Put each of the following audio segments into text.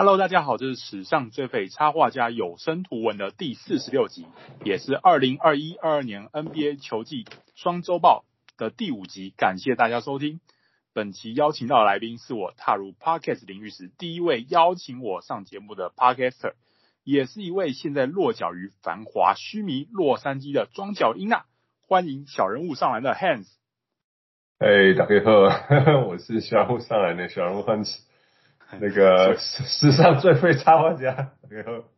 Hello，大家好，这是史上最废插画家有声图文的第四十六集，也是二零二一二二年 NBA 球季双周报的第五集。感谢大家收听。本期邀请到的来宾是我踏入 Podcast 领域时第一位邀请我上节目的 Podcaster，也是一位现在落脚于繁华虚迷洛杉矶的庄脚英娜！欢迎小人物上来的 Hans。哎，大家好，我是小人物上来的小人物 Hans。那个 史上最会插画家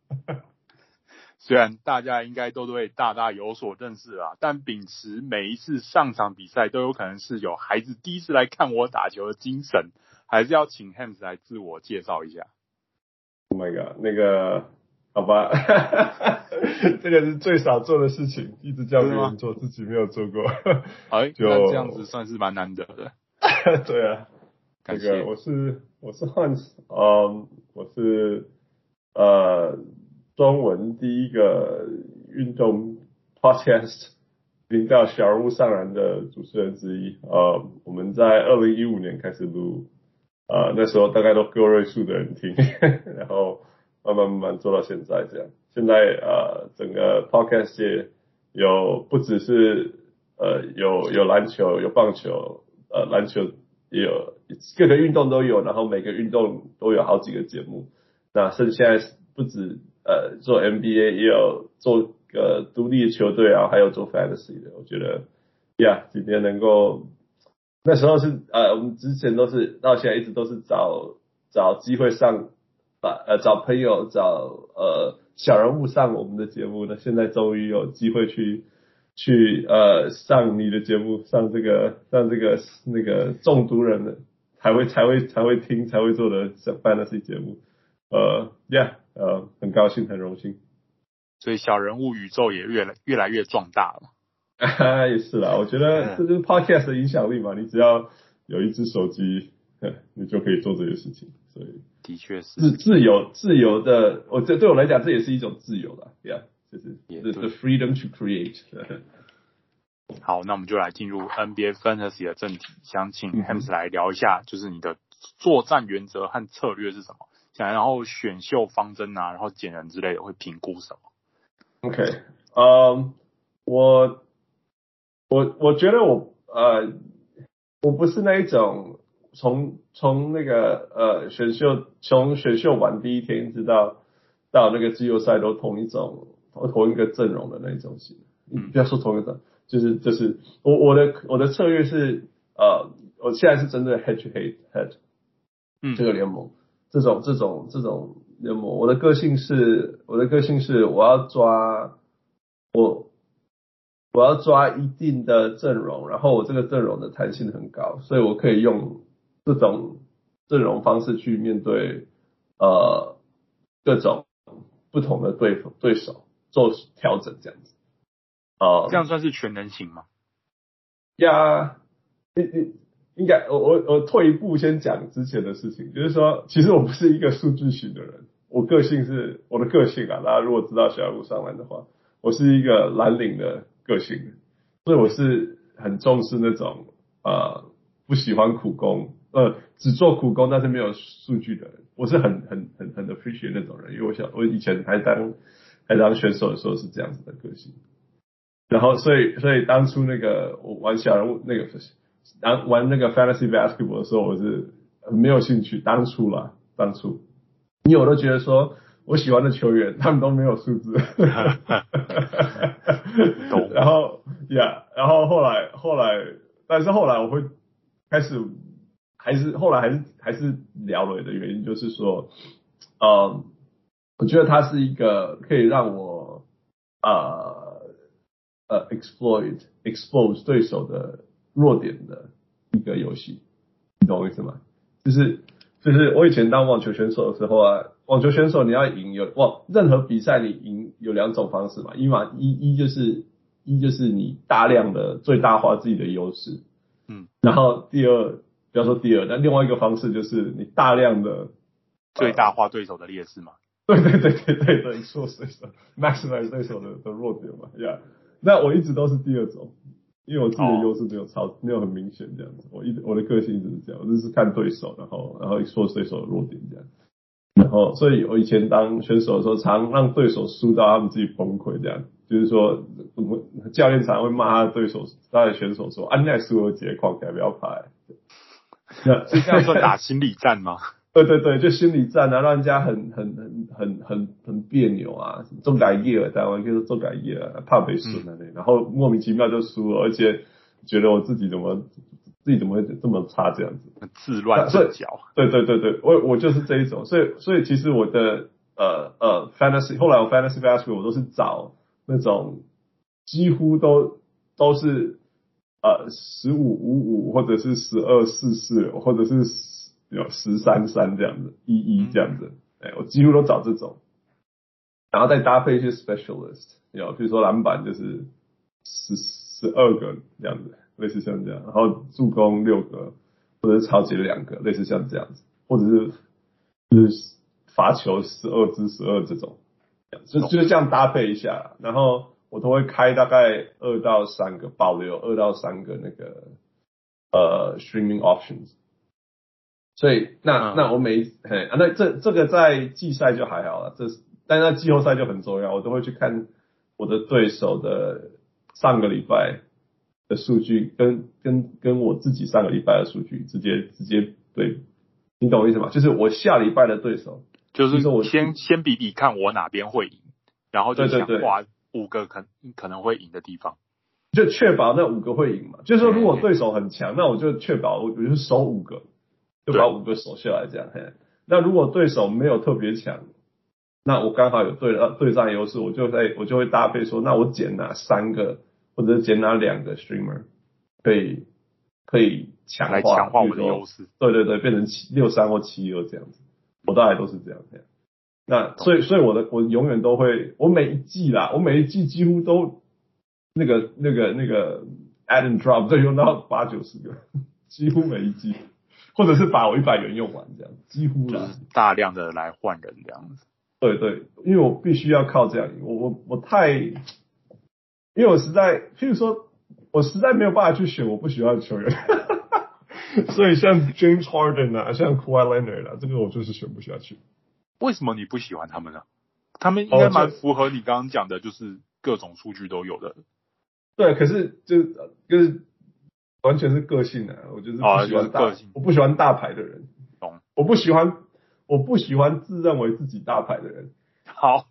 虽然大家应该都对大大有所认识啊，但秉持每一次上场比赛都有可能是有孩子第一次来看我打球的精神，还是要请 Hans 来自我介绍一下。Oh my god，那个好吧，这个是最少做的事情，一直叫别人做，自己没有做过。哎，就这样子算是蛮难得的。对啊。感谢这个我是我是 Hans，嗯，我是呃中文第一个运动 podcast 频道小人物上篮的主持人之一，呃，我们在二零一五年开始录，呃，那时候大概都个位数的人听，然后慢慢慢慢做到现在这样，现在呃整个 podcast 界有不只是呃有有篮球有棒球呃篮球。也有各个运动都有，然后每个运动都有好几个节目。那甚至现在不止呃做 NBA，也有做个独立的球队啊，还有做 Fantasy 的。我觉得呀，yeah, 今天能够那时候是呃，我们之前都是到现在一直都是找找机会上把呃找朋友找呃小人物上我们的节目。那现在终于有机会去。去呃上你的节目，上这个上这个那个中毒人的才会才会才会听才会做的 fantasy 节目，呃，yeah，呃，很高兴很荣幸，所以小人物宇宙也越来越来越壮大了。也是啦，我觉得这就是 podcast 的影响力嘛，你只要有一只手机，你就可以做这些事情，所以的确是自自由自由的，我这对我来讲这也是一种自由了，yeah。就是 the, the freedom to create。好，那我们就来进入 NBA Fantasy 的正题，想请 Hams 来聊一下，就是你的作战原则和策略是什么？想然后选秀方针啊，然后捡人之类的会评估什么？OK，嗯、um,，我我我觉得我呃，我不是那一种从从那个呃选秀从选秀完第一天一直到到那个季后赛都同一种。同一个阵容的那种型，嗯，不要说同一个，就是就是我我的我的策略是呃，我现在是针对 head to head head，嗯，这个联盟，这种这种这种联盟，我的个性是我的个性是我要抓我我要抓一定的阵容，然后我这个阵容的弹性很高，所以我可以用这种阵容方式去面对呃各种不同的对对手。做调整这样子，哦、uh,，这样算是全能型吗？呀，你你应该我我我退一步先讲之前的事情，就是说，其实我不是一个数据型的人，我个性是我的个性啊，大家如果知道小人物上篮的话，我是一个蓝领的个性，所以我是很重视那种呃不喜欢苦工，呃只做苦工但是没有数据的人，我是很很很很 appreciate 那种人，因为我想我以前还当。在当选手的时候是这样子的个性，然后所以所以当初那个我玩小人物那个，玩玩那个 fantasy basketball 的时候，我是没有兴趣。当初啦，当初，因为我都觉得说我喜欢的球员他们都没有数字，然后呀，yeah, 然后后来后来，但是后来我会开始还是后来还是还是聊了的原因就是说，嗯。我觉得它是一个可以让我呃呃 exploit expose 对手的弱点的一个游戏，你懂我意思吗？就是就是我以前当网球选手的时候啊，网球选手你要赢有哇任何比赛你赢有两种方式嘛，一嘛一一就是一就是你大量的最大化自己的优势，嗯，然后第二不要说第二，但另外一个方式就是你大量的最大化对手的劣势嘛。对对对对对对，说对手，maximize 对手的的弱点嘛，呀、yeah.，那我一直都是第二种，因为我自己的优势没有超，没有很明显这样子，我一我的个性一直是这样，我就是看对手，然后然后说对手的弱点这样，然后，所以我以前当选手的时候，常让对手输到他们自己崩溃，这样就是说，教练常会骂他的对手，他的选手说：“安奈输了结矿，不要拍。”那是这样说打心理战吗？对对对，就心理战啊，让人家很很很很很很别扭啊，重改业了，台湾就是重改业啊，怕被损了，然后莫名其妙就输了，而且觉得我自己怎么。自己怎么会这么差这样子？自乱阵脚。对对对对，我我就是这一种，所以所以其实我的呃呃 fantasy，后来我 fantasy basketball 我都是找那种几乎都都是呃十五五五或者是十二四四或者是有十三三这样子一一这样子，哎、嗯，我几乎都找这种，然后再搭配一些 specialist，有比如说篮板就是十十二个这样子。类似像这样，然后助攻六个，或者是超级两个，类似像这样子，或者是就是罚球十二支十二这种，就就是这样搭配一下，然后我都会开大概二到三个保留二到三个那个呃 streaming options，所以那那我每嘿啊那这这个在季赛就还好了，这是但是在季后赛就很重要，我都会去看我的对手的上个礼拜。的数据跟跟跟我自己上个礼拜的数据直接直接对，你懂我意思吗？就是我下礼拜的对手，就是我先先比比看我哪边会赢，然后就想画五个可可能会赢的地方，就确保那五个会赢嘛。就是说如果对手很强，那我就确保我我就守五个，就把五个守下来这样。嘿，那如果对手没有特别强，那我刚好有对呃对战优势，我就在我就会搭配说，那我捡哪三个。或者是捡哪两个 streamer 可以可以强化，强化我的优势，对对对，变成七六三或七二这样子，我大概都是这样这样。那所以所以我的我永远都会，我每一季啦，我每一季几乎都那个那个那个 add and drop 都用到八九十个，几乎每一季，或者是把我一百元用完这样，几乎，就是大量的来换人这样子。对对，因为我必须要靠这样，我我我太。因为我实在，譬如说，我实在没有办法去选我不喜欢的球员，所以像 James Harden 啊，像 Kawhi Leonard 啊，这个我就是选不下去。为什么你不喜欢他们呢？他们应该蛮符合你刚刚讲的，就是各种数据都有的。对，可是就就是完全是个性啊，我就是不喜欢大，我不喜欢大牌的人。懂？我不喜欢，我不喜欢自认为自己大牌的人。好。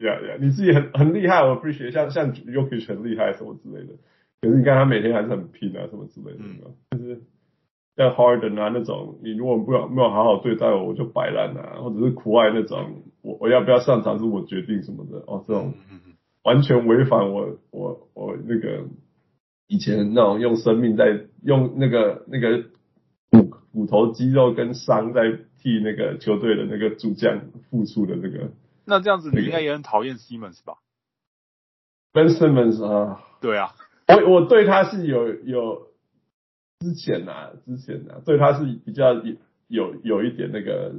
呀呀，你自己很很厉害，我 appreciate，像像 Jokic 很厉害什么之类的，可是你看他每天还是很拼啊，什么之类的，嗯，就是像 Harden 啊那种，你如果不要没有好好对待我，我就摆烂啊，或者是苦爱那种，我我要不要上场是我决定什么的，哦，这种完全违反我我我那个以前那种用生命在用那个那个骨骨头肌肉跟伤在替那个球队的那个主将付出的那个。那这样子你应该也很讨厌 Simmons 吧？Ben Simmons 啊，对啊，我我对他是有有之前啊，之前啊，对他是比较有有有一点那个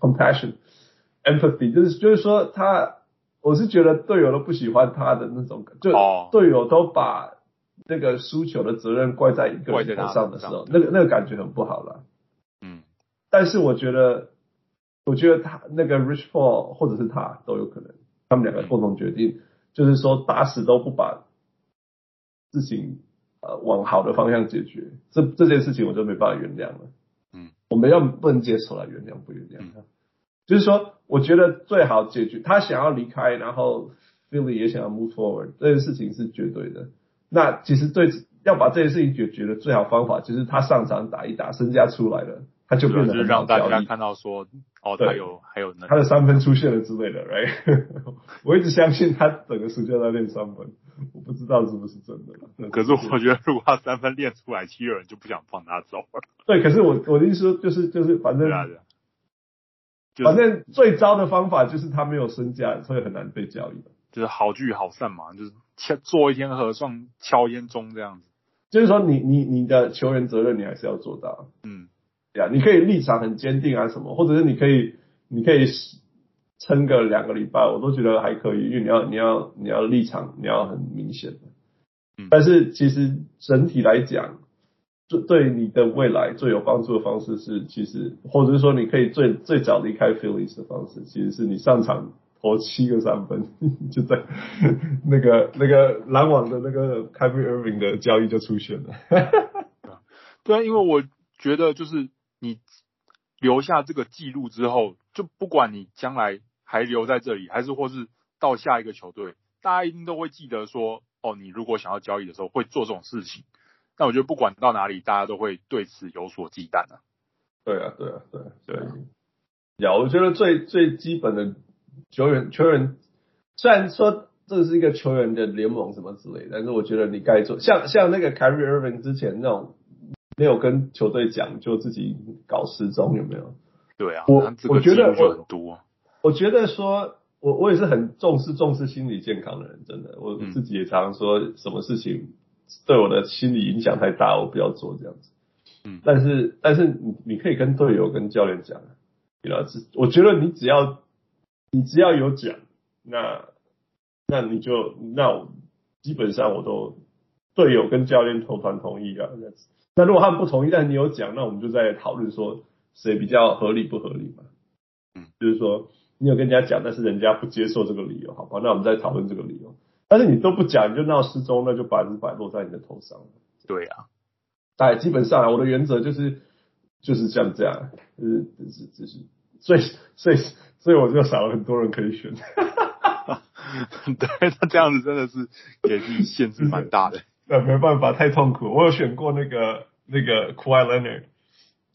compassion empathy，就是就是说他，我是觉得队友都不喜欢他的那种，就队友都把那个输球的责任怪在一个人头上的时候，那个那个感觉很不好了。嗯，但是我觉得。我觉得他那个 Rich Paul 或者是他都有可能，他们两个共同决定，就是说打死都不把事情呃往好的方向解决，这这件事情我就没办法原谅了。嗯，我们要不能接受来原谅不原谅他，嗯、就是说我觉得最好解决他想要离开，然后 Philly 也想要 move forward，这件事情是绝对的。那其实对要把这件事情解决的最好方法，就是他上场打一打，身价出来了。他就变得是让大家看到说，哦，他有还有他的三分出现了之类的，right？我一直相信他整个暑假在练三分，我不知道是不是真的。可是我觉得，如果他三分练出来，七个人就不想放他走了。对，可是我我的意思说，就是就是反正，反正最糟的方法就是他没有身价，所以很难被交易。就是好聚好散嘛，就是敲做一天和尚敲一天钟这样子。就是说你，你你你的球员责任你还是要做到，嗯。呀，你可以立场很坚定啊，什么，或者是你可以，你可以撑个两个礼拜，我都觉得还可以，因为你要，你要，你要立场，你要很明显的。嗯。但是其实整体来讲，最对你的未来最有帮助的方式是，其实或者是说你可以最最早离开 Phillies 的方式，其实是你上场投七个三分，就在那个那个篮网的那个 Kyrie Irving 的交易就出现了。对啊，因为我觉得就是你留下这个记录之后，就不管你将来还留在这里，还是或是到下一个球队，大家一定都会记得说，哦，你如果想要交易的时候会做这种事情。但我觉得不管到哪里，大家都会对此有所忌惮啊。对啊，对啊，对啊，对啊。呀，我觉得最最基本的球员，球员虽然说这是一个球员的联盟什么之类，但是我觉得你该做，像像那个 Kyrie Irving 之前那种没有跟球队讲就自己搞失踪，有没有？对啊，我我觉得我很多。我觉得说，我我也是很重视重视心理健康的人，真的，我自己也常常说什么事情。对我的心理影响太大，我不要做这样子。嗯，但是但是你你可以跟队友跟教练讲，你知道，我觉得你只要你只要有讲，那那你就那我基本上我都队友跟教练投团同意啊这样子。那如果他们不同意，但你有讲，那我们就在讨论说谁比较合理不合理嘛。嗯，就是说你有跟人家讲，但是人家不接受这个理由，好吧？那我们再讨论这个理由。但是你都不讲，你就闹失踪，那就百分之百落在你的头上。对啊，哎，基本上我的原则就是就是像这样，就是就是就是，所以所以所以我就少了很多人可以选。对，他这样子真的是给自己限制蛮大的。那没办法，太痛苦。我有选过那个那个 Kawhi Leonard，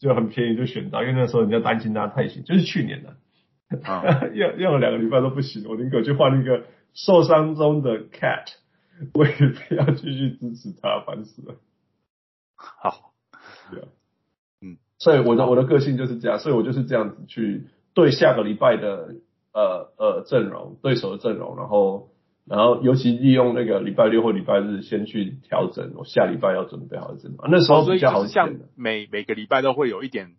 就很便宜就选到，因为那时候人家担心他太行，就是去年的，用用了两个礼拜都不行，我宁可去换那个。受伤中的 Cat，我也不要继续支持他，烦死了。好，对啊，嗯，所以我的我的个性就是这样，所以我就是这样子去对下个礼拜的呃呃阵容，对手的阵容，然后然后尤其利用那个礼拜六或礼拜日先去调整我下礼拜要准备好的阵容，那时候比较好。像每每个礼拜都会有一点，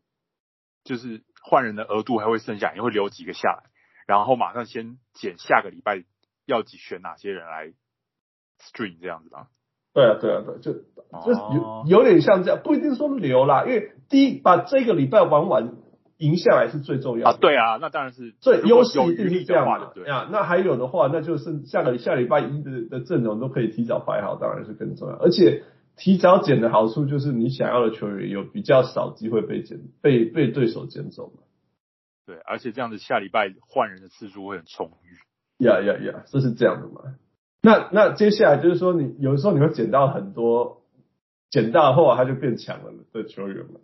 就是换人的额度还会剩下，也会留几个下来，然后马上先减下个礼拜。要选哪些人来 stream 这样子啊？对啊，对啊，对，就就有有点像这样，不一定说留啦，因为第一把这个礼拜玩完赢下来是最重要的。啊，对啊，那当然是最优势一定是这样的。对啊，那还有的话，那就是下个下礼拜一的的阵容都可以提早排好，当然是更重要。而且提早捡的好处就是你想要的球员有比较少机会被捡被被对手捡走嘛。对，而且这样子下礼拜换人的次数会很充裕。呀呀呀，这是这样的嘛？那那接下来就是说你，你有的时候你会捡到很多，捡到后来他就变强了的球员嘛。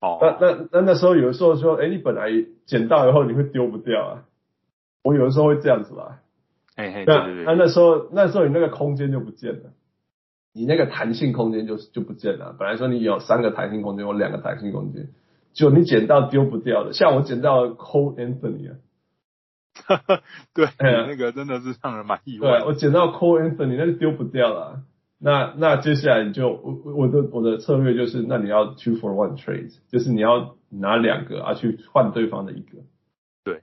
哦，那那那那时候有的时候说，哎，你本来捡到以后你会丢不掉啊。我有的时候会这样子吧。嘿嘿，那那那时候那时候你那个空间就不见了，你那个弹性空间就就不见了。本来说你有三个弹性空间或两个弹性空间，就你捡到丢不掉的，像我捡到 Cole Anthony 啊。哈哈，对，那个真的是让人蛮意外。对，我捡到 Cole Anthony，那就丢不掉了。那那接下来你就我我的我的策略就是，那你要 two for one trade，就是你要拿两个啊去换对方的一个。对，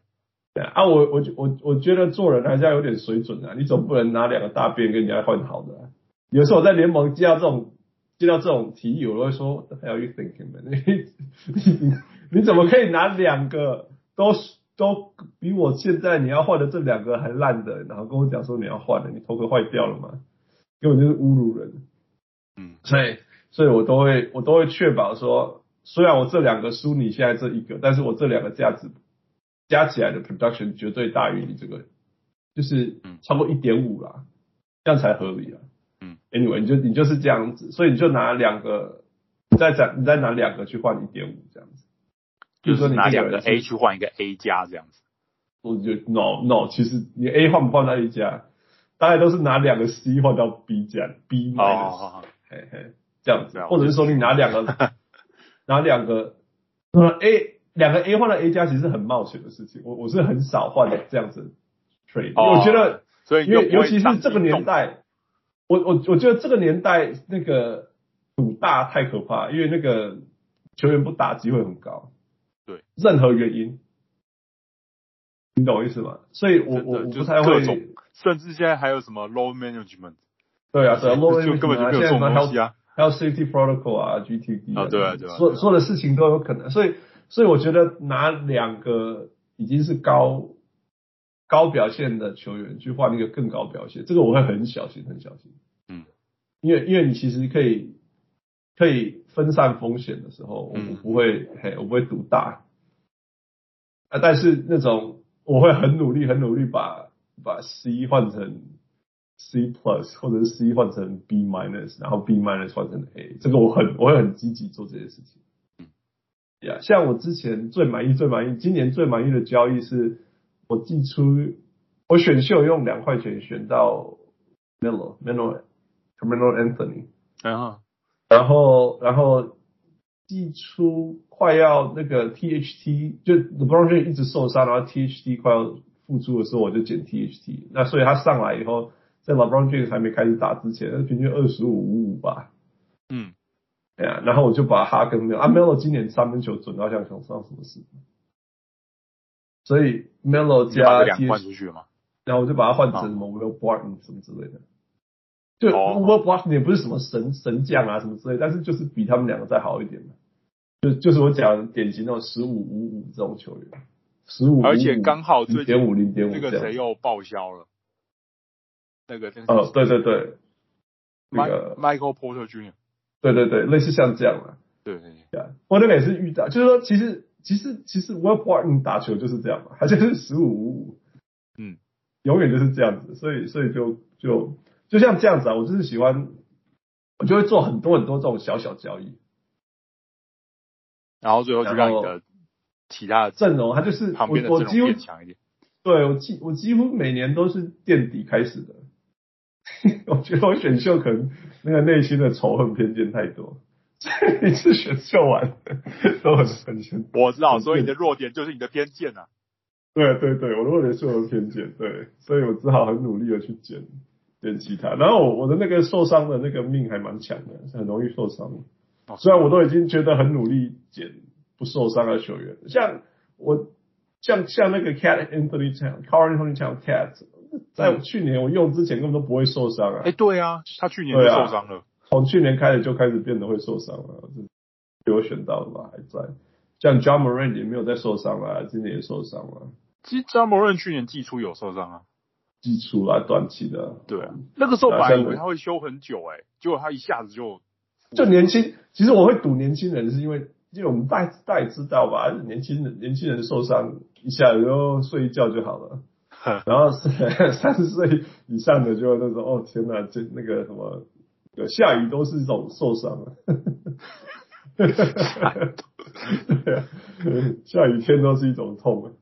对啊，我我我我觉得做人还是要有点水准啊，你总不能拿两个大便跟人家换好的啊。有时候我在联盟接到这种接到这种提议，我都会说，What the hell are you thinking, man？你你你怎么可以拿两个都？都比我现在你要换的这两个还烂的，然后跟我讲说你要换的，你头壳坏掉了吗？根本就是侮辱人。嗯，所以，所以我都会，我都会确保说，虽然我这两个输你现在这一个，但是我这两个价值加起来的 production 绝对大于你这个，就是超过一点五啦，这样才合理啊。嗯，anyway，你就你就是这样子，所以你就拿两个，你再再你再拿两个去换一点五这样子。就是拿两个 A 去换一个 A 加这样子，我觉得 no no，其实你 A 换不换到 A 加，大概都是拿两个 C 换到 B 加 B minus，嘿嘿，这样子，或者是说你拿两个拿两个呃 A 两个 A 换到 A 加，其实是很冒险的事情。我我是很少换的这样子 trade，我觉得，所以因为尤其是这个年代，我我我觉得这个年代那个赌大太可怕，因为那个球员不打机会很高。对，任何原因，你懂我意思吗？所以我我我不太会，甚至现在还有什么 load management？对啊，对啊，load management 根本就没有这种东西啊。还有 safety protocol 啊，GTD 啊，对啊，对啊，所所有的事情都有可能，所以所以我觉得拿两个已经是高高表现的球员去换一个更高表现，这个我会很小心，很小心。嗯，因为因为你其实可以可以分散风险的时候，我不会嘿，我不会赌大。啊，但是那种我会很努力，很努力把把 C 换成。C plus 或者是 C 换成 B minus，然后 B minus 换成 A，这个我很我会很积极做这些事情。嗯，呀，像我之前最满意最满意，今年最满意的交易是，我寄出我选秀用两块钱选到 Melo Melo Carmelo Anthony，然后然后然后寄出快要那个 THT 就 LeBron James 一直受伤，然后 THT 快要复出的时候，我就捡 THT，那所以他上来以后。在 LeBron James 还没开始打之前，平均二十五五五吧。嗯，对啊，然后我就把哈根没有啊，Melo 今年三分球准到像想上什么事，所以 Melo 加两换出去了嘛，然后我就把它换成什么 Will Barton 什么之类的。就 Will Barton 也不是什么神神将啊什么之类，但是就是比他们两个再好一点嘛。就就是我讲典型那种十五五五这种球员，十五而且刚好最近零点五零点五那个谁又报销了。那个那个哦，对对对，那个 Michael Porter Jr.，对对对，类似像这样嘛，对对对，我那个也是遇到，就是说，其实其实其实 Will Barton 打球就是这样嘛，他就是十五五五，嗯，永远就是这样子，所以所以就就就像这样子啊，我就是喜欢，我就会做很多很多这种小小交易，然后最后就让你的其他的阵容，他就是旁边的阵容变强一点，对我几我几乎每年都是垫底开始的。我觉得我选秀可能那个内心的仇恨偏见太多，每次选秀完 都很很很。我知道，所以你的弱点就是你的偏见啊。对对对，我的弱点是我的偏见，对，所以我只好很努力的去捡捡其他。然后我我的那个受伤的那个命还蛮强的，很容易受伤的。虽然我都已经觉得很努力捡不受伤的球员，像我像像那个 Cat Anthony Town、Carl Anthony Town Cat。在去年我用之前根本都不会受伤啊！哎、欸，对啊，他去年就受伤了，从、啊、去年开始就开始变得会受伤了，被我选到的吧，还在。像 John Morant 也没有再受伤了，今年也受伤了。其实 John Morant 去年季初有受伤啊，季初啊，短期的。对啊，那个时候本来以为他会修很久、欸，哎，结果他一下子就就年轻。其实我会赌年轻人，是因为因为我们大大也知道吧，年轻人年轻人受伤一下子就睡一觉就好了。然后是三十岁以上的就那种哦天哪，这那个什么，下雨都是一种受伤啊，对啊，下雨天都是一种痛啊，嗯，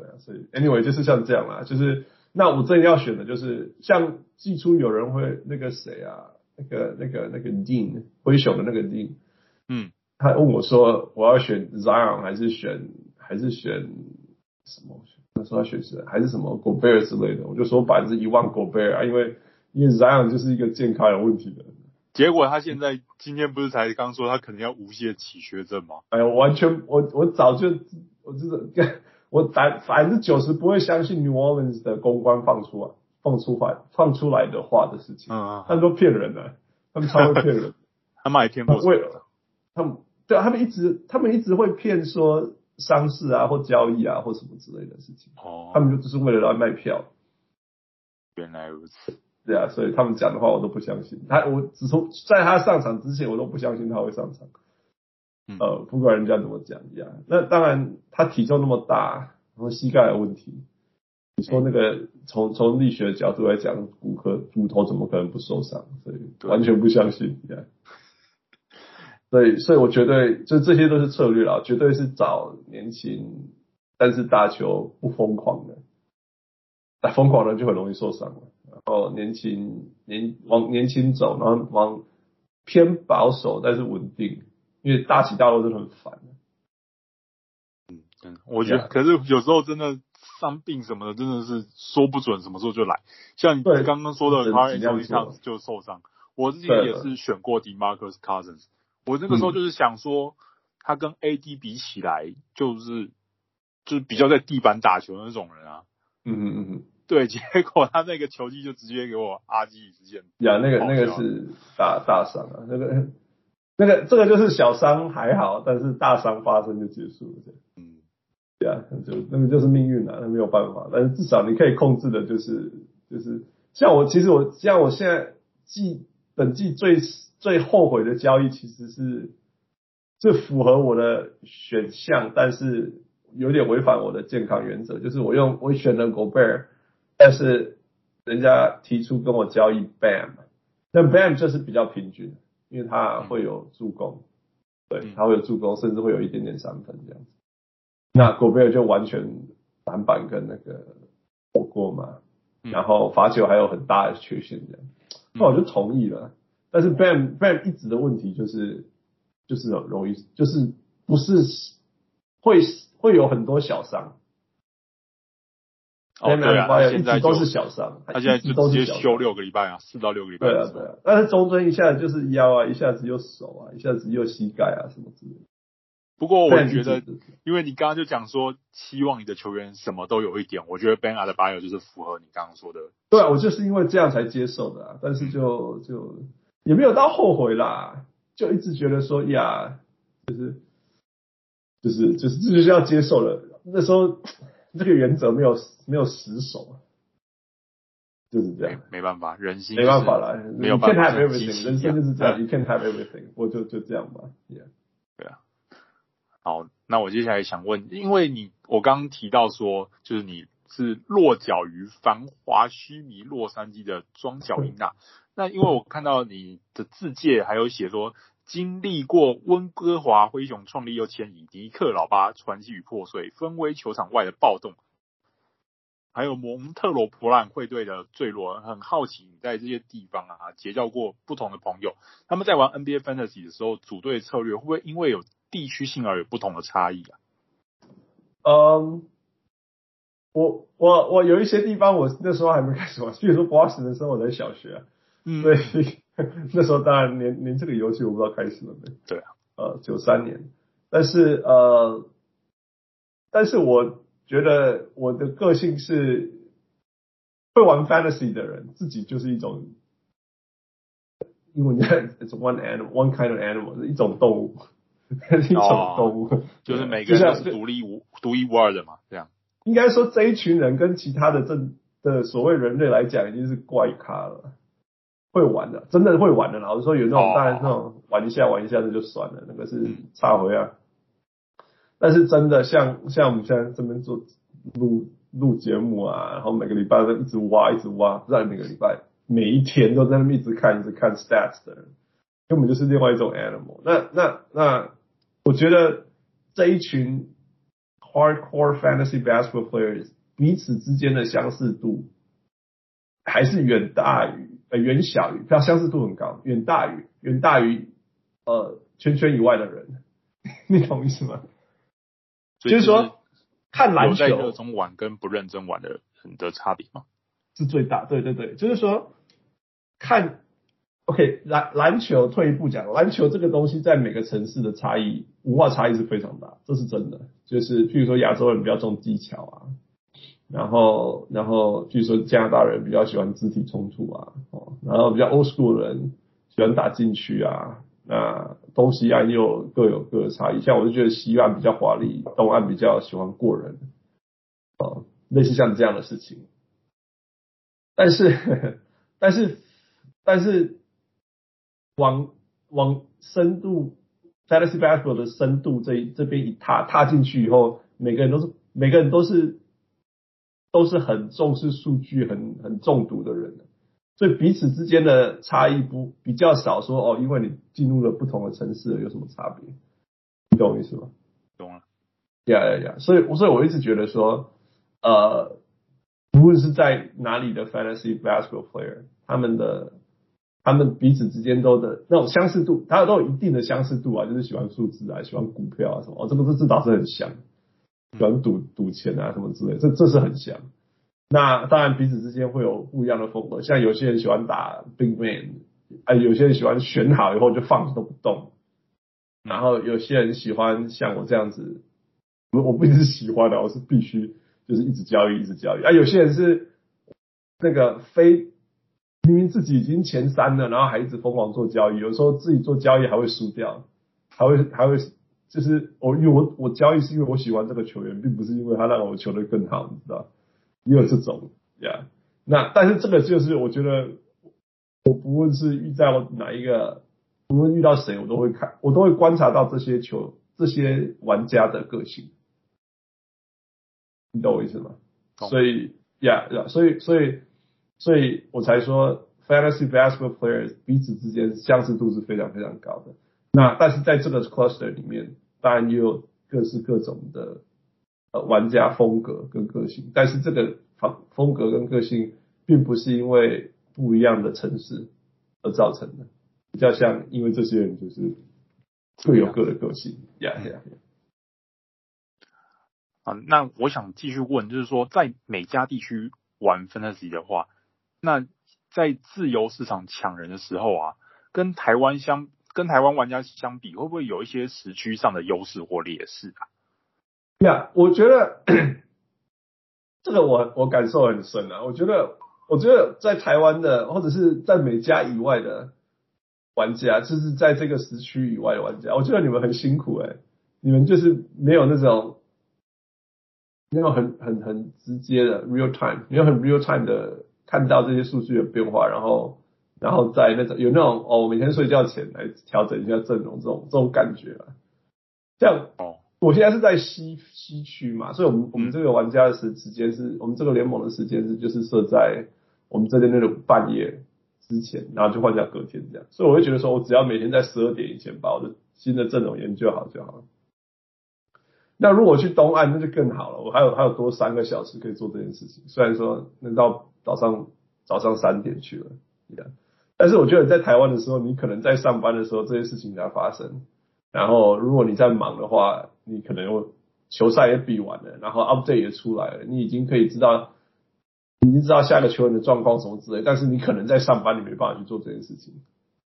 对啊，所以 anyway 就是像这样啦，就是那我真要选的就是像季初有人会那个谁啊，那个那个那个 Dean 灰熊的那个 Dean，嗯，他问我说我要选 Zion 还是选还是选什么？说他选谁还是什么 Gobert 之类的，我就说百分之一万 Gobert 啊，因为因为 Zion 就是一个健康有问题的人。结果他现在今天不是才刚说他可能要无限起学症吗？哎呀，我完全我我早就我就是我百百分之九十不会相信 New Orleans 的公关放出来放出话放出来的话的事情，嗯，他们都骗人的，他们超会骗人，他们还骗过，为他们对啊，他们一直他们一直会骗说。伤势啊，或交易啊，或什么之类的事情，哦，他们就只是为了来卖票。原来如此，对啊，所以他们讲的话我都不相信。他，我只从在他上场之前，我都不相信他会上场。呃，不管人家怎么讲一样，那当然他体重那么大，然后膝盖有问题，你说那个从从力学的角度来讲，骨科骨头怎么可能不受伤？所以完全不相信。对。所以，所以我觉得，就这些都是策略啦，绝对是找年轻，但是打球不疯狂的，打疯狂的就很容易受伤了。然后年轻年往年轻走，然后往偏保守但是稳定，因为大起大落真的很烦。嗯，真的，我觉得，可是有时候真的伤病什么的，真的是说不准什么时候就来。像你刚刚说的 Anthony Towns 就受伤，我自己也是选过 DeMarcus Cousins。我那个时候就是想说，他跟 AD 比起来，就是就是比较在地板打球的那种人啊。嗯嗯嗯嗯。对，结果他那个球技就直接给我阿基里斯腱。呀，那个那个是大大伤啊，那个那个这个就是小伤还好，但是大伤发生就结束了。嗯，对啊，就那个就是命运啊，那没有办法。但是至少你可以控制的，就是就是像我，其实我像我现在季本季最最后悔的交易，其实是最符合我的选项，但是有点违反我的健康原则，就是我用我选了 Gobert。但是人家提出跟我交易 Bam，那 Bam 就是比较平均，因为他会有助攻，对，他会有助攻，甚至会有一点点三分这样子。那 Gobert 就完全篮板跟那个火锅嘛，然后罚球还有很大的缺陷这样，那我就同意了。但是 Bam Bam 一直的问题就是就是容易就是不是会会有很多小伤。哦，对啊，现在都是小伤，他现在就直接休六个礼拜啊，四到六个礼拜。对啊，对啊。但是中间一下子就是腰啊，一下子又手啊，一下子又膝盖啊，什么之类的。不过我觉得，因为你刚刚就讲说，希望你的球员什么都有一点，我觉得 Ben Adebayo 就是符合你刚刚说的。对啊，我就是因为这样才接受的啊，但是就就也没有到后悔啦，就一直觉得说呀，就是就是就是这就是要接受了。那时候。这个原则没有没有死守，就是这样，没，没办法，人心没办法了，没有办法，人生就是这样，You can't have everything，我就就这样吧，Yeah，对啊。好，那我接下来想问，因为你我刚刚提到说，就是你是落脚于繁华虚靡洛杉矶的庄脚英啊，那因为我看到你的字界还有写说。经历过温哥华灰熊创立又迁移，迪克老八传奇与破碎，分威球场外的暴动，还有蒙特罗普兰会队的坠落，很好奇你在这些地方啊结交过不同的朋友，他们在玩 NBA Fantasy 的时候，组队策略会不会因为有地区性而有不同的差异啊？嗯，我我我有一些地方我那时候还没开始玩，比如说 Boston 的时候我在小学，嗯，对。那时候当然连连这个游戏我不知道开始了没？对啊，呃，九三年，但是呃，但是我觉得我的个性是会玩 fantasy 的人，自己就是一种，因为你看，it's one animal, one kind of animal，是一种动物，一种动物，哦、就是每个人都是独立无独一无二的嘛，这样。应该说这一群人跟其他的这的所谓人类来讲，已经是怪咖了。会玩的，真的会玩的。老实说，有那种当然那种玩一下玩一下那就算了，那个是插回啊。但是真的像像我们现在这边做录录节目啊，然后每个礼拜都一直挖一直挖，不知道每个礼拜每一天都在那边一直看一直看 stats 的人，根本就是另外一种 animal 那。那那那，我觉得这一群 hardcore fantasy basketball players 彼此之间的相似度还是远大于。呃，远小于，它相似度很高，远大于，远大于，呃，圈圈以外的人，你懂意思吗？就是，就是说，看篮球，热衷玩跟不认真玩的人的差别吗？是最大，对对对，就是说，看，OK，篮篮球退一步讲，篮球这个东西在每个城市的差异，文化差异是非常大，这是真的。就是譬如说，亚洲人比较重技巧啊。然后，然后据说加拿大人比较喜欢肢体冲突啊，哦，然后比较 old school 的人喜欢打禁区啊，那东西岸又各有各的差异。像我就觉得西岸比较华丽，东岸比较喜欢过人，哦，类似像这样的事情。但是，但是，但是往往深度，fantasy basketball 的深度这这边一踏踏进去以后，每个人都是每个人都是。都是很重视数据、很很中毒的人，所以彼此之间的差异不比较少。说哦，因为你进入了不同的城市，有什么差别？你懂我意思吗？懂了。呀呀呀！所以，所以我一直觉得说，呃，无论是在哪里的 fantasy basketball player，他们的他们彼此之间都的那种相似度，大家都有一定的相似度啊，就是喜欢数字啊，喜欢股票啊什么。哦，这个是至少是很像。喜欢赌赌钱啊什么之类，这这是很像。那当然彼此之间会有不一样的风格，像有些人喜欢打 big man，哎，有些人喜欢选好以后就放着都不动。然后有些人喜欢像我这样子，我我不一定是喜欢的，我是必须就是一直交易一直交易。啊，有些人是那个非明明自己已经前三了，然后还一直疯狂做交易，有时候自己做交易还会输掉，还会还会就是我因为我我交易是因为我喜欢这个球员，并不是因为他让我球得更好，你知道？也有这种呀。Yeah. 那但是这个就是我觉得，我不论是遇到哪一个，不论遇到谁，我都会看，我都会观察到这些球这些玩家的个性。你懂我意思吗？所以呀呀，所以所以所以我才说，fantasy basketball players 彼此之间相似度是非常非常高的。那但是在这个 cluster 里面，当然也有各式各种的呃玩家风格跟个性，但是这个风风格跟个性并不是因为不一样的城市而造成的，比较像因为这些人就是各有各的个性。呀呀呀。啊，那我想继续问，就是说，在每家地区玩 Fantasy 的话，那在自由市场抢人的时候啊，跟台湾相跟台湾玩家相比，会不会有一些时区上的优势或劣势啊？呀，yeah, 我觉得这个我我感受很深啊。我觉得，我觉得在台湾的或者是在美加以外的玩家，就是在这个时区以外的玩家，我觉得你们很辛苦哎、你们就是没有那种。没有很很很直接的 real time，没有很 real time 的看到这些数据的变化，然后然后在那种有那种哦，每天睡觉前来调整一下阵容这种这种感觉啊。像哦，我现在是在西西区嘛，所以我们我们这个玩家的时时间是我们这个联盟的时间是就是设在我们这边那种半夜之前，然后就换掉隔天这样，所以我会觉得说我只要每天在十二点以前把我的新的阵容研究好就好了。那如果去东岸，那就更好了。我还有还有多三个小时可以做这件事情。虽然说能到早上早上三点去了，yeah. 但是我觉得在台湾的时候，你可能在上班的时候这些事情才发生。然后如果你在忙的话，你可能有球赛也比完了，然后 update 也出来了，你已经可以知道，你已经知道下一个球员的状况什么之类。但是你可能在上班，你没办法去做这件事情，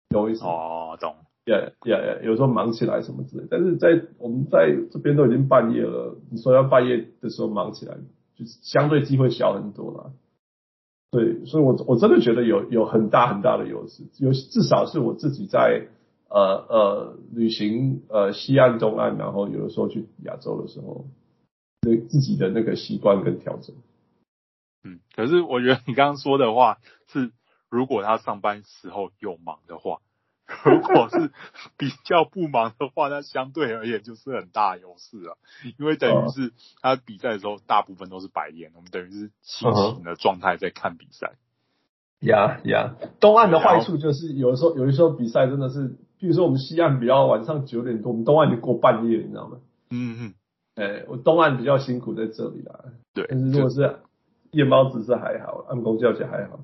懂我意思？哦，懂。呀呀呀！有时候忙起来什么之类，但是在我们在这边都已经半夜了，你说要半夜的时候忙起来，就是相对机会小很多了。对，所以我我真的觉得有有很大很大的优势，有至少是我自己在呃呃旅行呃西岸东岸，然后有的时候去亚洲的时候，对自己的那个习惯跟调整。嗯，可是我觉得你刚刚说的话是，如果他上班时候有忙的话。如果是比较不忙的话，那相对而言就是很大优势了，因为等于是他比赛的时候大部分都是白天，我们等于是清醒的状态在看比赛。呀呀，东岸的坏处就是有的时候，有的时候比赛真的是，比如说我们西岸比较晚上九点多，我们东岸就过半夜，你知道吗？嗯嗯，哎，我东岸比较辛苦在这里啦。对，但是如果是夜猫子是还好，暗公教学还好。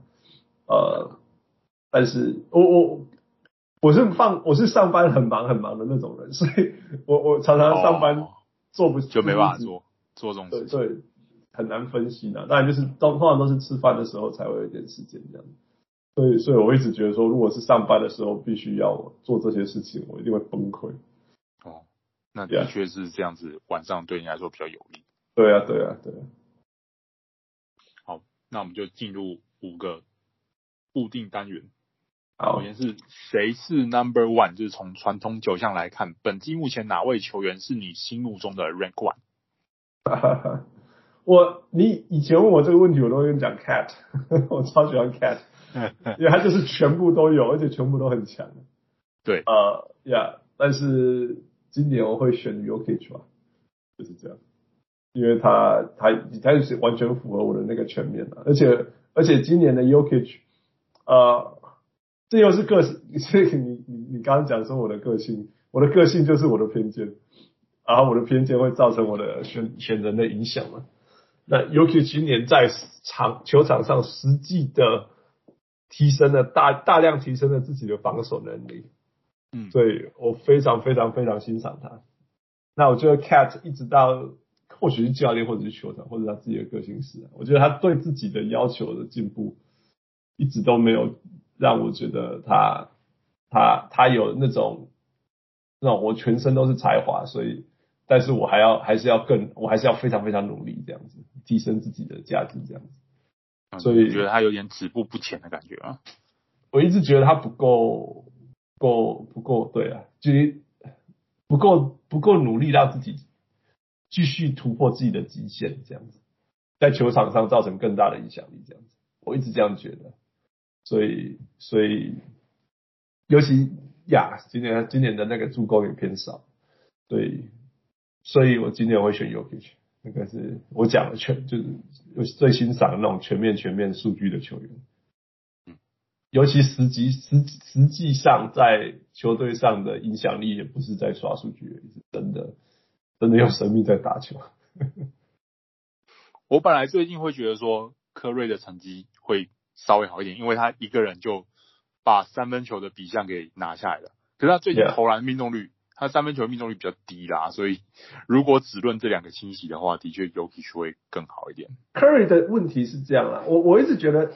呃，但是我我。我是放，我是上班很忙很忙的那种人，所以我我常常上班做不就没办法做做这种事情，对，对，很难分析呢。当然就是都通常都是吃饭的时候才会有一点时间这样，所以所以我一直觉得说，如果是上班的时候必须要做这些事情，我一定会崩溃。哦，那的确是这样子，晚上对你来说比较有利。对啊，对啊，对啊。好，那我们就进入五个固定单元。首先是谁是 Number One？就是从传统九项来看，本季目前哪位球员是你心目中的 Rank One？我你以前问我这个问题，我都会跟你讲 Cat，我超喜欢 Cat，因为他就是全部都有，而且全部都很强。对，呃，呀，但是今年我会选 Jokic 吧，就是这样，因为他他他是完全符合我的那个全面的，而且而且今年的 Jokic，呃。这又是个性，所以你你你刚刚讲说我的个性，我的个性就是我的偏见，然后我的偏见会造成我的选选人的影响嘛。那尤其今年在场球场上实际的提升了大大量提升了自己的防守能力，嗯，所以我非常非常非常欣赏他。那我觉得 Cat 一直到或许是教练，或者是球场，或者他自己的个性是，我觉得他对自己的要求的进步一直都没有。让我觉得他他他有那种那种我全身都是才华，所以但是我还要还是要更我还是要非常非常努力这样子提升自己的价值这样子。所以觉得他有点止步不前的感觉啊。我一直觉得他不够，够不够对啊，就是不够不够努力让自己继续突破自己的极限，这样子，在球场上造成更大的影响力，这样子，我一直这样觉得。所以，所以，尤其呀，今年今年的那个助攻也偏少，对，所以我今年我会选 Jokic，那个是我讲的全，就是我最欣赏的那种全面全面数据的球员。嗯，尤其实际实实际上在球队上的影响力也不是在刷数据，是真的真的用生命在打球。我本来最近会觉得说科瑞的成绩会。稍微好一点，因为他一个人就把三分球的比项给拿下来了。可是他最近投篮命中率.他三分球命中率比较低啦，所以如果只论这两个清洗的话，的确 Jokic 会更好一点。Curry 的问题是这样啦，我我一直觉得，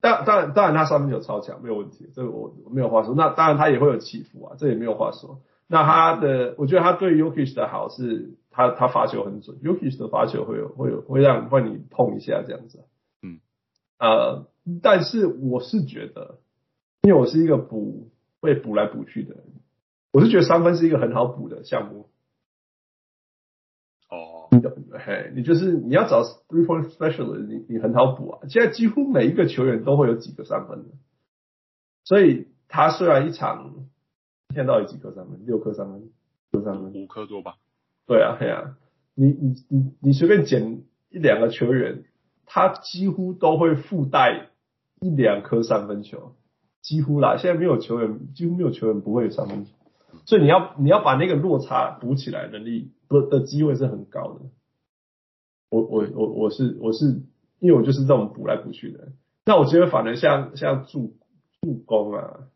当当然当然他三分球超强没有问题，这个我没有话说。那当然他也会有起伏啊，这也没有话说。那他的，我觉得他对 Jokic 的好是他他罚球很准，Jokic 的罚球会有会有会让会你碰一下这样子。呃，但是我是觉得，因为我是一个补会补来补去的人，我是觉得三分是一个很好补的项目。哦，你懂？嘿，你就是你要找 three point specialist，你你很好补啊。现在几乎每一个球员都会有几个三分的，所以他虽然一场一天到底几颗三分，六颗三分，六三分，五颗多吧？对啊，嘿啊，你你你你随便捡一两个球员。他几乎都会附带一两颗三分球，几乎啦。现在没有球员，几乎没有球员不会有三分球，所以你要你要把那个落差补起来，能力不的机会是很高的。我我我我是我是，因为我就是这种补来补去的。那我觉得反而像像助助攻啊，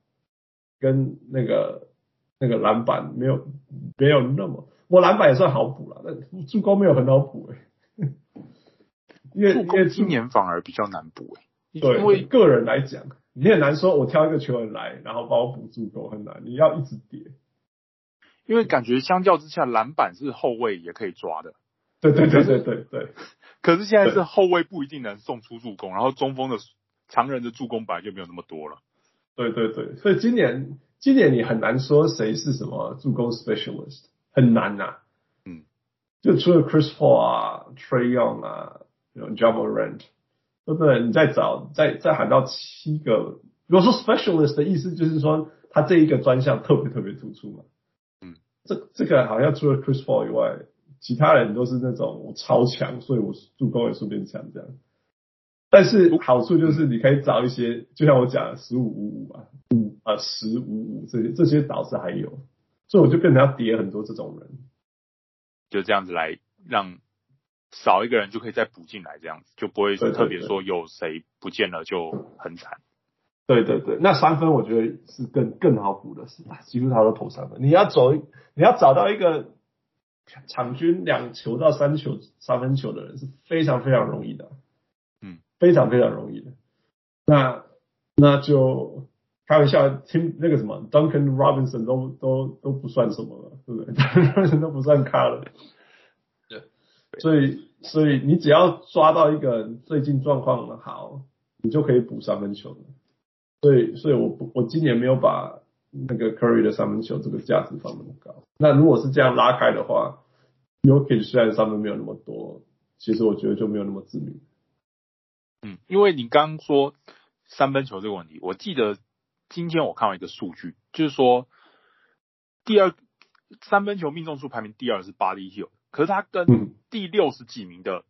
跟那个那个篮板没有没有那么，我篮板也算好补了，但助攻没有很好补哎、因为因为今年反而比较难补哎、欸，对，因为个人来讲，你很难说，我挑一个球员来，然后帮我补助攻很难，你要一直叠。因为感觉相较之下，篮板是后卫也可以抓的。对对对对对对。可是现在是后卫不一定能送出助攻，然后中锋的常人的助攻本来就没有那么多了。对对对，所以今年今年你很难说谁是什么助攻 specialist，很难呐、啊。嗯，就除了 Chris Paul 啊 Trey Young 啊。有 Ja Morant，对不对？你再找，再再喊到七个。如果说 specialist 的意思，就是说他这一个专项特别特别突出嘛。嗯，这这个好像除了 Chris Paul 以外，其他人都是那种我超强，所以我助攻也顺便强这样。但是好处就是你可以找一些，就像我讲的十五五五啊，五啊十五五这些这些导师还有，所以我就变成要叠很多这种人，就这样子来让。少一个人就可以再补进来，这样子就不会说特别说有谁不见了就很惨。对对对，那三分我觉得是更更好补的，是几乎他都投三分。你要走，你要找到一个场均两球到三球三分球的人是非常非常容易的，嗯，非常非常容易的。那那就开玩笑，听那个什么 Duncan Robinson 都都都不算什么了，对不对？Robinson 都不算咖了。所以，所以你只要抓到一个最近状况好，你就可以补三分球了。所以，所以我不，我今年没有把那个 Curry 的三分球这个价值放那么高。那如果是这样拉开的话，Jokic 虽然三分没有那么多，其实我觉得就没有那么致命。嗯，因为你刚刚说三分球这个问题，我记得今天我看到一个数据，就是说第二三分球命中数排名第二是 Buddy Hield。可是他跟第六十几名的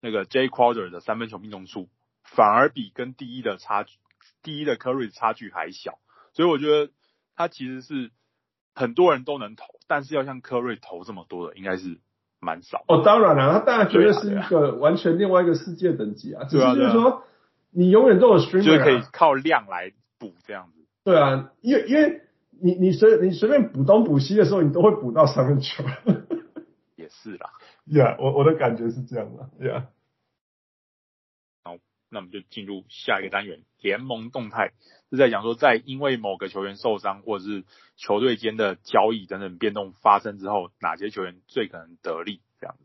那个 Jay Crowder 的三分球命中数，反而比跟第一的差距，第一的 Curry 差距还小，所以我觉得他其实是很多人都能投，但是要像 Curry 投这么多的，应该是蛮少。哦，当然了，他当然绝对是一个完全另外一个世界等级啊。只是就是说，你永远都有 streamer，就是可以靠量来补这样子。对啊，因为因为你你随你随便补东补西的时候，你都会补到三分球。是啦，Yeah，我我的感觉是这样的，Yeah。好，那我们就进入下一个单元，联盟动态，是在讲说，在因为某个球员受伤，或者是球队间的交易等等变动发生之后，哪些球员最可能得利这样子。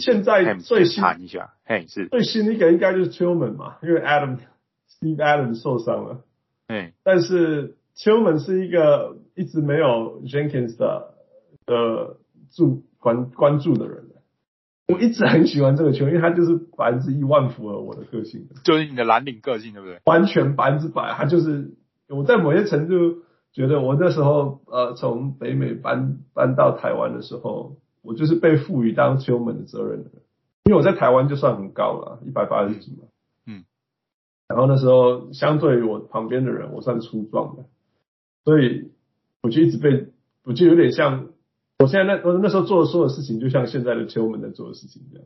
现在最新谈一下，嘿，是。最新一个应该就是 Tillman 嘛，因为 Adam Steve Adams 受伤了，哎，但是 Tillman 是一个一直没有 Jenkins 的的注关关注的人。我一直很喜欢这个球，因为他就是百分之一万符合我的个性的，就是你的蓝领个性，对不对？完全百分之百，他就是我在某些程度觉得，我那时候呃从北美搬搬到台湾的时候，我就是被赋予当球门的责任的，因为我在台湾就算很高了，一百八十几嘛，嗯，然后那时候相对于我旁边的人，我算粗壮的，所以我就一直被，我就有点像。我现在那我那时候做的所有事情，就像现在的球门在做的事情一样，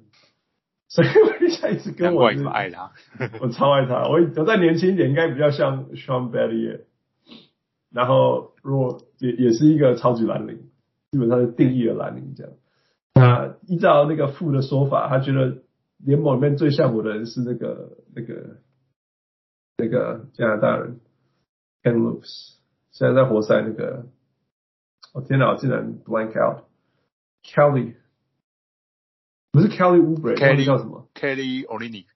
所以我一下一直跟我，我爱他，我超爱他。我我再年轻一点，应该比较像 Sean Battier，然后如果也也是一个超级蓝领，基本上是定义的蓝领这样。那依照那个父的说法，他觉得联盟里面最像我的人是那个那个那个加拿大人 Ken Loops，现在在活塞那个。我、哦、天哪！我竟然 blank out，Kelly 不是 Kelly Oubre，Kelly 叫什么？Kelly Olynyk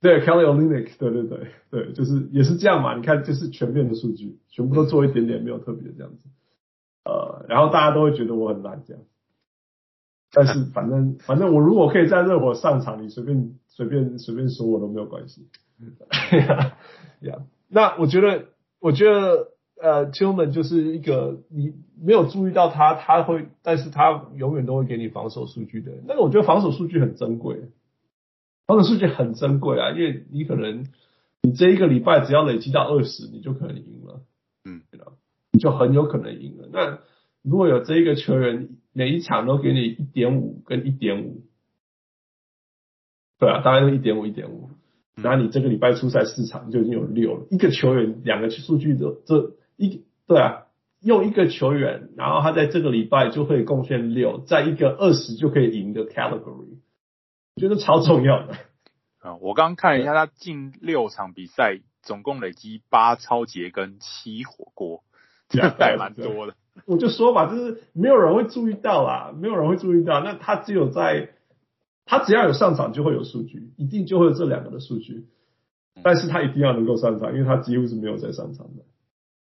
对，Kelly Olynyk 对对对对，就是也是这样嘛。你看，就是全面的数据，全部都做一点点，没有特别的这样子。呃，然后大家都会觉得我很烂这样。但是 反正反正我如果可以在热火上场，你随便随便随便说我都没有关系。呀呀，那我觉得我觉得。呃，Tillman 就是一个你没有注意到他，他会，但是他永远都会给你防守数据的。那个我觉得防守数据很珍贵，防守数据很珍贵啊，因为你可能你这一个礼拜只要累积到二十，你就可能赢了，嗯，对吧？你就很有可能赢了。那如果有这一个球员每一场都给你一点五跟一点五，对啊，大概都一点五一点五，然后你这个礼拜出赛四场就已经有六了，一个球员两个数据的这。一对啊，用一个球员，然后他在这个礼拜就会贡献六，在一个二十就可以赢的 category，我觉得超重要的。啊，我刚刚看了一下，他近六场比赛总共累积八超节跟七火锅，这样带蛮多的。我就说吧，就是没有人会注意到啦，没有人会注意到。那他只有在，他只要有上场就会有数据，一定就会有这两个的数据。但是他一定要能够上场，因为他几乎是没有在上场的。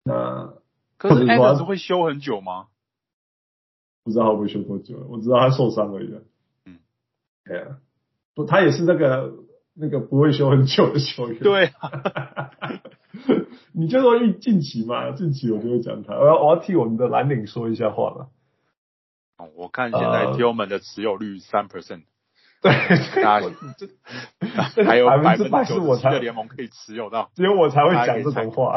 那可是 Adams 会休很久吗？不知道会不会休多久，我知道他受伤而已。嗯，对啊，不，他也是那个那个不会休很久的球员。对啊，你就说近期嘛，近期我就会讲他。我要我要替我们的蓝领说一下话了。哦，我看现在 Tillman 的持有率三 percent。对，那还有百分之百是我才的联盟可以持有到，只有我才会讲这种话。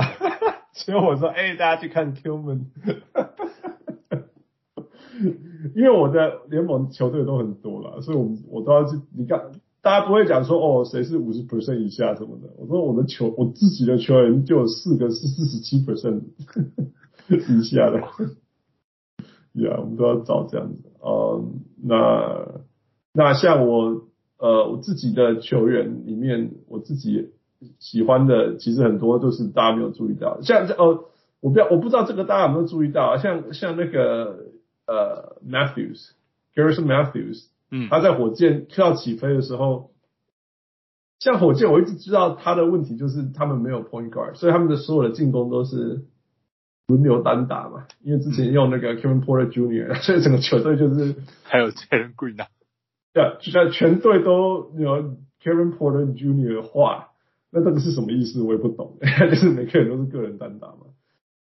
所以我说，哎、大家去看 Tillman，因为我的联盟球队都很多了，所以我我都要去。你看，大家不会讲说，哦，谁是五十 percent 以下什么的。我说我的球，我自己的球员就有四个是四十七 percent 以下的。呀、yeah，我们都要找这样子。嗯，那那像我，呃，我自己的球员里面，我自己。喜欢的其实很多都是大家没有注意到，像这哦，我不要我不知道这个大家有没有注意到啊？像像那个呃 Matthews，Garrison Matthews，嗯，他在火箭要起飞的时候，像火箭我一直知道他的问题就是他们没有 point guard，所以他们的所有的进攻都是轮流单打嘛，因为之前用那个 Kevin Porter Jr.，所以整个球队就是还有 Jalen Green 啊，对，就像全队都有 Kevin Porter Jr. 的话。那这个是什么意思？我也不懂，就是每个人都是个人单打嘛。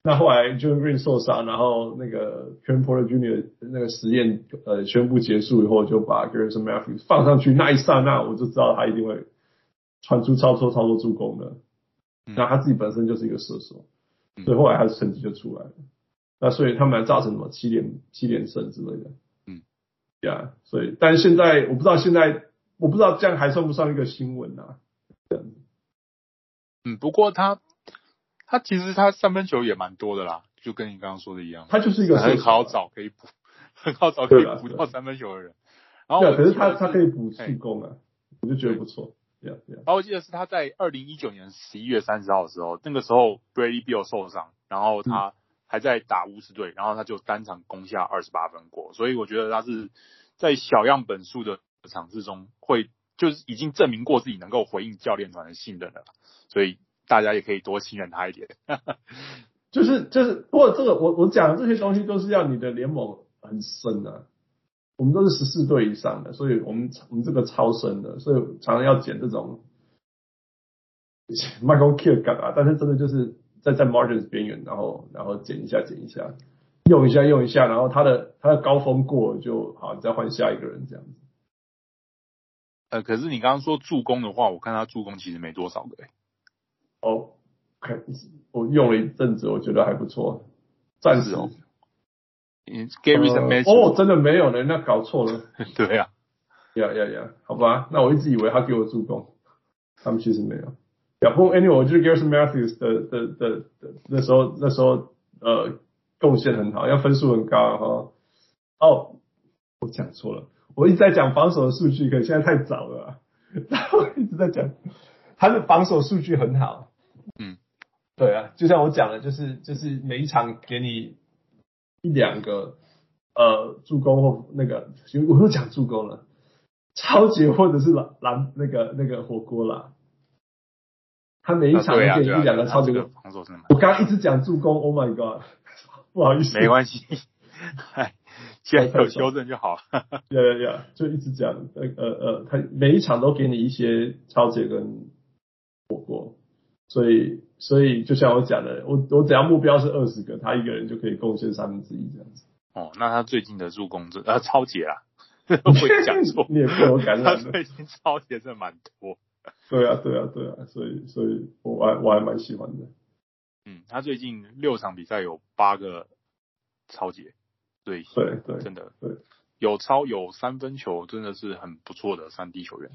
那后来 Jalen Green 受伤，然后那个 Kevin Porter Jr. 那个实验呃宣布结束以后，就把 Garrison Matthews 放上去，那一刹那我就知道他一定会传出超多超多助攻的。那他自己本身就是一个射手，所以后来他的成绩就出来了。那所以他们还造成什么七连七连胜之类的。嗯，对啊，所以但是现在我不知道现在我不知道这样还算不算一个新闻啊？这样子。嗯，不过他他其实他三分球也蛮多的啦，就跟你刚刚说的一样，他就是一个很好找可以补，很好找可以补到三分球的人。然后对，可是他他可以补助攻啊，我就觉得不错。对啊，对啊。然后我记得是他在二零一九年十一月三十号的时候，那个时候 Bradley Beal 受伤，然后他还在打巫师队，然后他就单场攻下二十八分过，所以我觉得他是在小样本数的场次中会就是已经证明过自己能够回应教练团的信任了，所以大家也可以多信任他一点。就是就是，不过这个我我讲的这些东西都是要你的联盟很深的、啊，我们都是十四队以上的，所以我们我们这个超深的，所以常常要捡这种 Michael Kidd 感啊，但是真的就是在在 margins 边缘，然后然后捡一下捡一下，用一下用一下，然后他的他的高峰过了就好，你再换下一个人这样子。呃，可是你刚刚说助攻的话，我看他助攻其实没多少个诶。哦。看，我用了一阵子，我觉得还不错，暂时哦。嗯，Garrison Matthews 哦，真的没有呢，那搞错了。对呀，呀呀呀，好吧，那我一直以为他给我助攻，他们其实没有。然后 Anyway，我觉得 Garrison Matthews 的的的的那时候那时候呃贡献很好，要分数很高哈。哦，我讲错了，我一直在讲防守的数据，可是现在太早了，啊，然后我一直在讲他的防守数据很好，嗯。对啊，就像我讲的，就是就是每一场给你一两个呃助攻或那个，我又讲助攻了，超级或者是蓝蓝那个那个火锅啦，他每一场给你一两个抄截。我刚刚一直讲助攻，Oh my God，不好意思，没关系，嗨，现在有修正就好。呀呀呀，就一直讲呃呃呃，他每一场都给你一些超解跟火锅。所以，所以就像我讲的，我我只要目标是二十个，他一个人就可以贡献三分之一这样子。哦，那他最近的助攻这呃超解啊，会讲错，你也被我感染了。他最近抄截真的蛮多。对啊，对啊，对啊，所以，所以我还我还蛮喜欢的。嗯，他最近六场比赛有八个抄截，对对对，真的对，有超有三分球，真的是很不错的三 D 球员。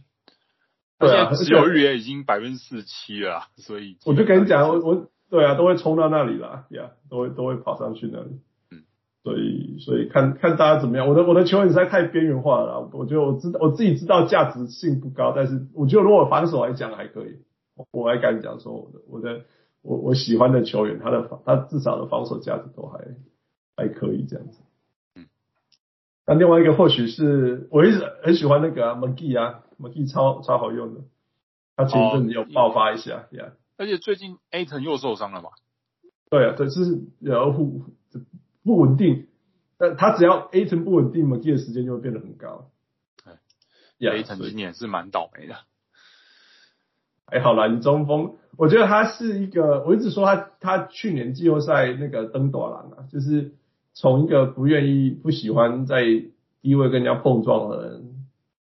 对啊，持有率也已经百分之四十七了，所以我就跟你讲，我我对啊，都会冲到那里啦，呀、yeah，都会都会跑上去那里，嗯，所以所以看看大家怎么样。我的我的球员实在太边缘化了啦，我觉得我知道我自己知道价值性不高，但是我觉得如果防守来讲还可以，我还敢讲说我的我的我我喜欢的球员，他的防他至少的防守价值都还还可以这样子。嗯，那另外一个或许是我一直很喜欢那个 McGee 啊。McGee 超超好用的，他前一阵子有爆发一下，呀、哦，而且最近 Ayton 又受伤了嘛？对啊，对，就是有不不稳定，但他只要 Ayton 不稳定，McGee 的时间就会变得很高。对，Ayton 今年是蛮倒霉的。哎，好了，你中锋，我觉得他是一个，我一直说他，他去年季后赛那个登短廊啊，就是从一个不愿意、不喜欢在低位跟人家碰撞的人。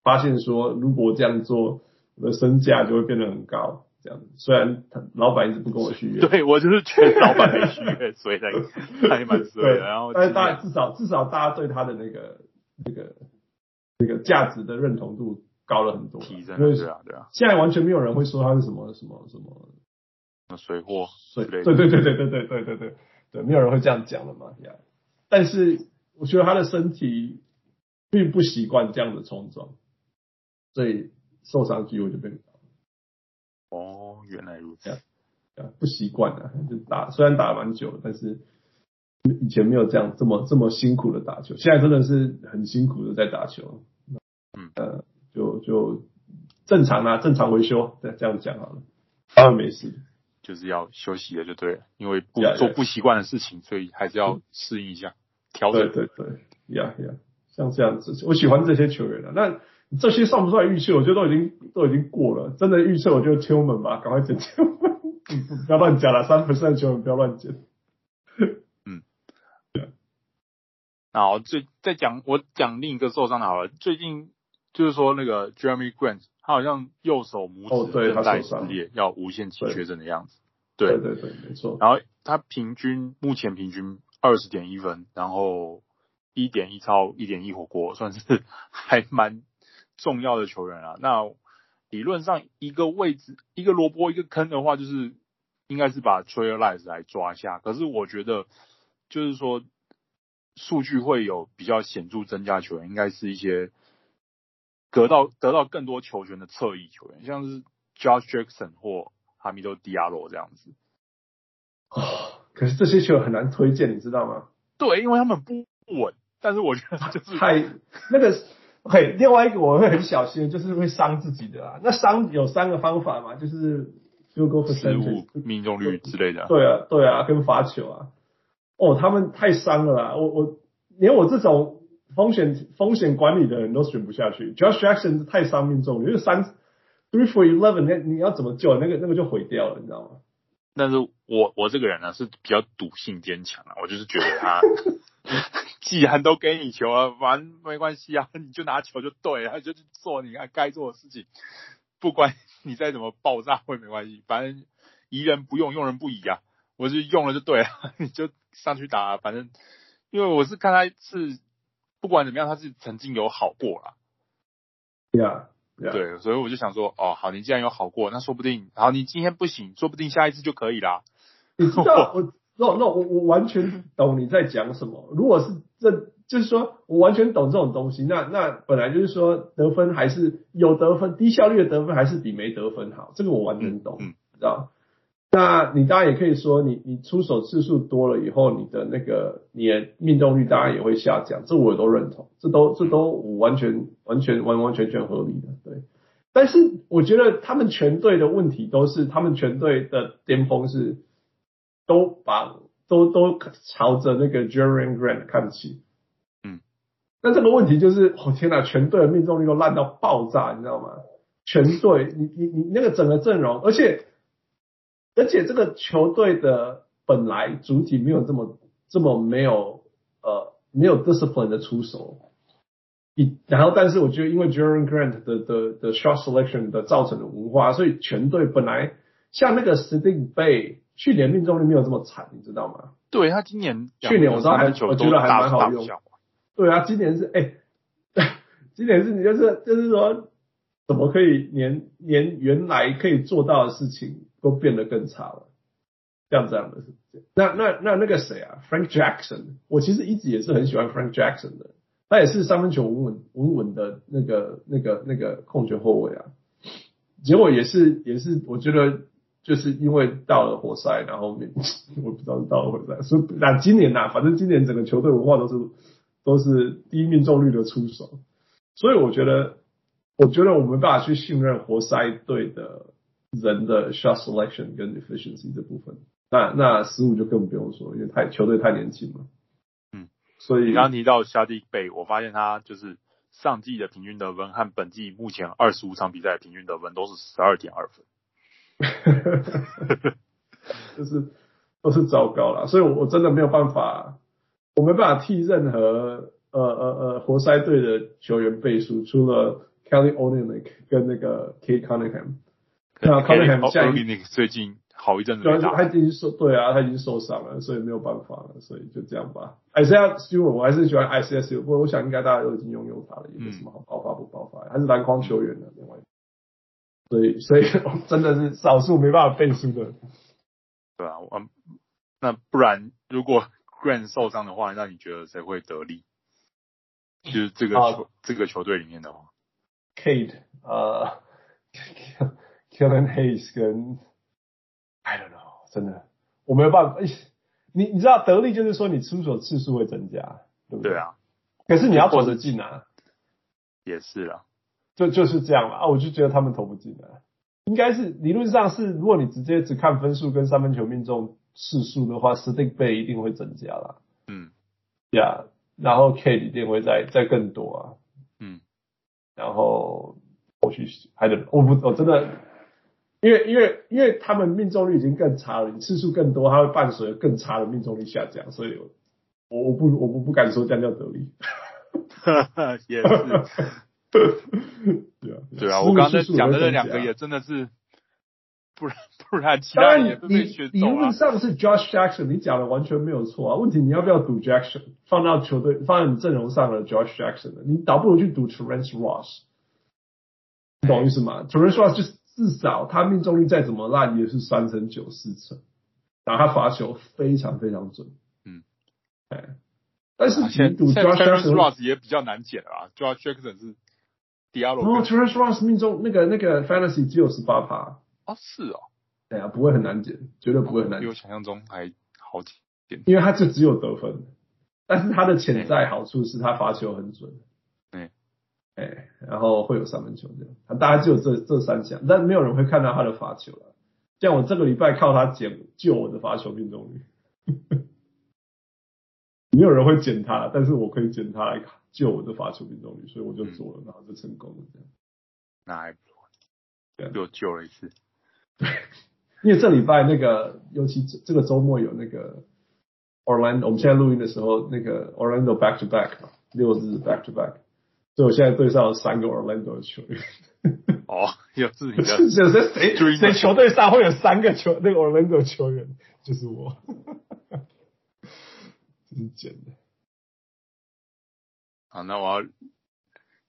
发现说，如果这样做，我的身价就会变得很高。这样子，虽然他老板一直不跟我续约，对我就是觉得老板没续约，所以他他也蛮衰的。然后，但是大家至少至少大家对他的那个那个那个价值的认同度高了很多，提升对啊对啊。现在完全没有人会说他是什么什么什么水货，对对对对对对对对对对对，没有人会这样讲的嘛呀。但是我觉得他的身体并不习惯这样的冲撞。所以受伤机会就变高。哦，原来如此。不习惯啊，就打虽然打了蛮久，但是以前没有这样这么这么辛苦的打球，现在真的是很辛苦的在打球。嗯，呃，就就正常啊，正常维修，这样讲好了。当然没事，就是要休息了就对了，因为不做不习惯的事情，所以还是要适应一下，调整。对对对，呀呀，像这样子，我喜欢这些球员的那。这些算不算预测？我觉得都已经都已经过了。真的预测，我就 Tillman 吧，赶快捡 Tillman，不要乱讲了。三 percent 球员不要乱捡。嗯，对。然后最再讲，我讲另一个受伤的好了。最近就是说那个 Jeremy Grant，他好像右手拇指韧带撕裂，要无限期确诊的样子。对对对，没错。然后他平均目前平均二十点一分，然后一点一超，一点一火锅，算是 还蛮。重要的球员啊，那理论上一个位置一个萝卜一个坑的话，就是应该是把 Trey Lyles 来抓一下。可是我觉得，就是说数据会有比较显著增加球员，应该是一些得到得到更多球权的侧翼球员，像是 Josh Jackson 或 Hamidou Diallo 这样子。哦，可是这些球员很难推荐，你知道吗？对，因为他们不稳。但是我觉得就是太那个。OK，另外一个我会很小心，就是会伤自己的啦。那伤有三个方法嘛，就是 field goal percentage 命中率之类的。对啊，对啊，跟罚球啊。哦，他们太伤了啦！我我连我这种风险风险管理的人都选不下去。Josh Jackson 太伤命中率，因为三 three for eleven，那你要怎么救？那个那个就毁掉了，你知道吗？但是我我这个人呢是比较赌性坚强啊，我就是觉得他。既然都给你球了，反正没关系啊，你就拿球就对了，就去做你该做的事情，不管你再怎么爆炸会没关系，反正疑人不用，用人不疑啊，我就用了就对了，你就上去打，反正因为我是看他是不管怎么样，他是曾经有好过啦。Yeah, yeah. 对，所以我就想说，哦，好，你既然有好过，那说不定，好，你今天不行，说不定下一次就可以啦。你知道 我。那那我我完全懂你在讲什么。如果是这，就是说我完全懂这种东西。那那本来就是说得分还是有得分，低效率的得分还是比没得分好。这个我完全懂，嗯，知道？那你当然也可以说你，你你出手次数多了以后，你的那个你的命中率当然也会下降。这我也都认同，这都这都完全完全完完全全合理的。对。但是我觉得他们全队的问题都是，他们全队的巅峰是。都把都都朝着那个 Jerami Grant 看齐，嗯，那这个问题就是，哦天哪，全队的命中率都烂到爆炸，你知道吗？全队，你你你那个整个阵容，而且而且这个球队的本来主体没有这么这么没有呃没有 discipline 的出手，一然后但是我觉得因为 Jerami Grant 的的的 shot selection 的造成的文化，所以全队本来像那个 Saddiq Bey。去年命中率没有这么惨，你知道吗？对，他今年，去年我知道还我觉得还蛮好用。对啊，今年是哎、欸，今年是你就是就是说，怎么可以连连原来可以做到的事情都变得更差了？像这样的事情。那那那那个谁啊，Frank Jackson，我其实一直也是很喜欢 Frank Jackson 的，他也是三分球稳稳稳稳的那个那个那个控球后卫啊，结果也是也是我觉得。就是因为到了活塞，然后面 我不知道是到了活塞，所以那今年呐、啊，反正今年整个球队文化都是都是低命中率的出手，所以我觉得我觉得我没办法去信任活塞队的人的 shot selection 跟 efficiency 这部分。那那失误就更不用说，因为太球队太年轻了。嗯，所以你刚刚提到 Saddiq Bey，我发现他就是上季的平均得分和本季目前二十五场比赛的平均得分都是十二点二分。就是都是糟糕了，所以我我真的没有办法，我没办法替任何呃呃呃活塞队的球员背书，除了 Kelly Olynyk 跟那个 Cade Cunningham。那 Cunningham 现在最近好一阵子，他已经受对啊，他已经受伤了，所以没有办法了，所以就这样吧。Isaiah Stewart 我还是喜欢 Isaiah Stewart，不过我想应该大家都已经拥有他了，也没什么好爆发不爆发，还是篮筐球员的另外。所以，所以真的是少数没办法背书的。对啊，嗯，那不然如果 Grant 受伤的话，那你觉得谁会得利？就是这个球、啊、这个球队里面的话，Kate，呃 Killian Hayes 跟 I don't know，真的我没有办法。你你知道得力就是说你出手次数会增加，对不对？对啊。可是你要投得进啊。也是啊。就就是这样嘛啊，我就觉得他们投不进来，应该是理论上是，如果你直接只看分数跟三分球命中次数的话，Saddiq Bey 一定会增加啦。嗯，呀，yeah, 然后 Cade 一定会再再更多啊。嗯，然后或许还得我不我真的，因为因为因为他们命中率已经更差了，你次数更多，它会伴随更差的命中率下降，所以我我不我不不敢说这样叫得利。也是。对啊，对啊，我刚才讲的那两个也真的是，不然不然其他人也被选走了。理论上是 Josh Jackson，你讲的完全没有错啊。问题你要不要赌 Jackson 放到球队放在你阵容上的 Josh Jackson 的？你倒不如去赌 Terrence Ross，你懂意思吗？Terrence Ross 就是至少他命中率再怎么烂也是三成九四成，然后他罚球非常非常准。嗯，哎，但是赌 Josh Ross 也比较难捡啊。Josh Jackson 是。哦，Terrence Ross 命中那个那个 Fantasy 只有十八趴哦，是哦，对啊，不会很难捡，绝对不会很难捡，比我想象中还好几点，因为他就只有得分，但是他的潜在好处是他罚球很准，对，哎，然后会有三分球这样，他大概只有这这三项，但没有人会看到他的罚球了。像我这个礼拜靠他捡救我的罚球命中率，没有人会捡他，但是我可以捡他来救我的罚球命中率，所以我就做了，然后就成功了这样。那还不错，又救了一次。对，因为这礼拜那个，尤其这个周末有那个 Orlando，我们现在录音的时候，那个 Orlando back to back 嘛六日 back to back，所以我现在队上有三个 Orlando 的球员。哦，有自己的，有谁谁谁球队上会有三个球那个 Orlando 球员，就是我，真是捡的。好，那我要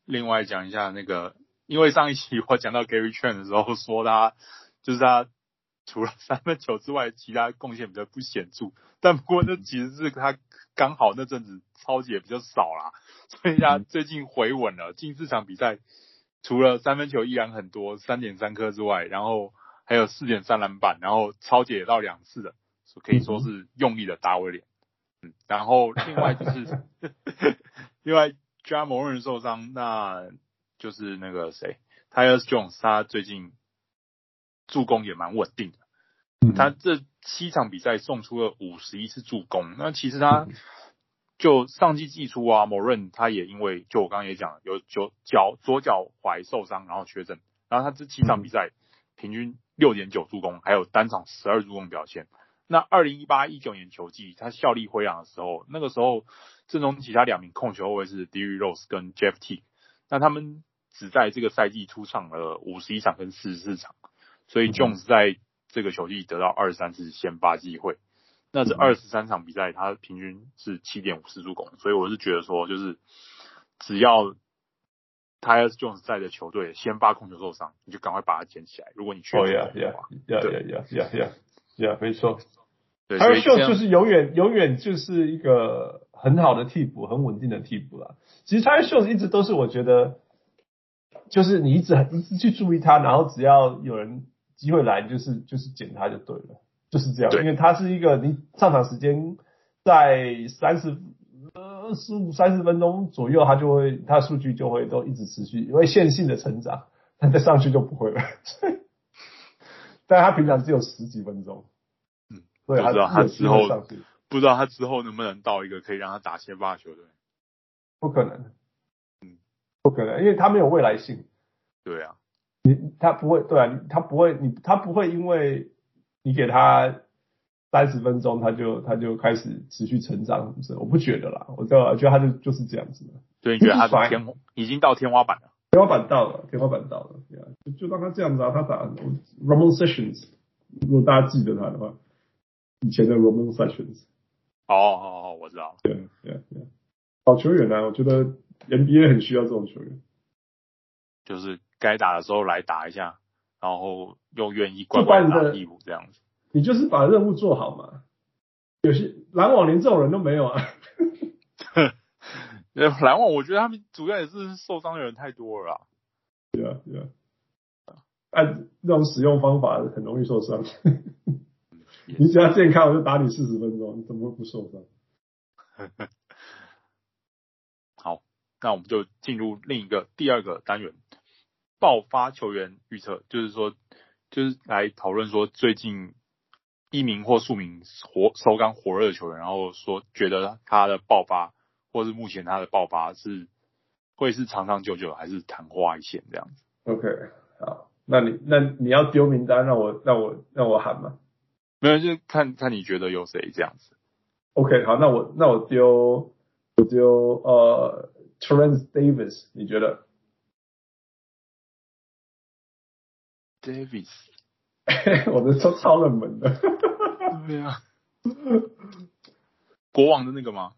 另外讲一下那个，因为上一期我讲到 Gary Trent 的时候，说他就是他除了三分球之外，其他贡献比较不显著。但不过那其实是他刚好那阵子超级也比较少啦，所以他最近回稳了，近四场比赛。除了三分球依然很多，三点三颗之外，然后还有四点三篮板，然后超解到两次的，可以说是用力的打威廉。嗯，然后另外就是，另外 Ja Morant 受伤，那就是那个谁，Tyus Jones，他最近助攻也蛮稳定的。他这七场比赛送出了五十一次助攻，那其实他。就上季季初啊，Morant 他也因为就我刚刚也讲了，有脚脚左脚踝受伤，然后缺阵，然后他这七场比赛平均六点九助攻，还有单场十二助攻表现。那二零一八一九年球季他效力灰狼的时候，那个时候阵中其他两名控球后卫是 d e r r Rose 跟 Jeff T，那他们只在这个赛季出场了五十一场跟四十四场，所以 Jones 在这个球季得到二十三次先发机会。那这二十三场比赛，他平均是七点五次助攻，所以我是觉得说，就是只要 Tyus Jones 在的球队先发控球受伤，你就赶快把他捡起来。如果你缺的话，呀呀呀呀呀呀呀，没错。Tyus Jones 就是永远永远就是一个很好的替补，很稳定的替补了。其实 Tyus Jones 一直都是我觉得，就是你一直一直去注意他，然后只要有人机会来，就是就是捡他就对了。就是这样，因为他是一个你上场时间在三十呃十五三十分钟左右，他就会他的数据就会都一直持续，因为线性的成长，他再上去就不会了。但他平常只有十几分钟，嗯，对，不知道他之后不知道他之后能不能到一个可以让他打先发球队，不可能，嗯，不可能，因为他没有未来性。对啊，你他不会，对啊，他不会，你他不会因为。你给他三十分钟，他就他就开始持续成长，是不是？我不觉得啦，我知道，我觉得他就就是这样子的。对，你觉得他的天已经到天花板了？天花板到了，天花板到了，对啊，就就让他这样子啊。他打 Roman Sessions，如果大家记得他的话，以前的 Roman Sessions。哦哦哦，我知道。对对对，好球员啊，我觉得 NBA 很需要这种球员，就是该打的时候来打一下。然后又愿意乖乖的义务这样子，你就是把任务做好嘛。有些篮网连这种人都没有啊。篮网我觉得他们主要也是受伤的人太多了啦。对啊对啊，按这种使用方法很容易受伤。你只要健康，我就打你四十分钟，你怎么会不受伤？好，那我们就进入另一个第二个单元。爆发球员预测，就是说，就是来讨论说最近一名或数名火手感火热的球员，然后说觉得他的爆发，或是目前他的爆发是会是长长久久，还是昙花一现这样子？OK，好，那你那你要丢名单，让我让我让我喊吗？没有，就看看你觉得有谁这样子。OK，好，那我那我丢我丢呃 Terence Davis，你觉得？Davis，我的超超冷门的。对啊，国王的那个吗？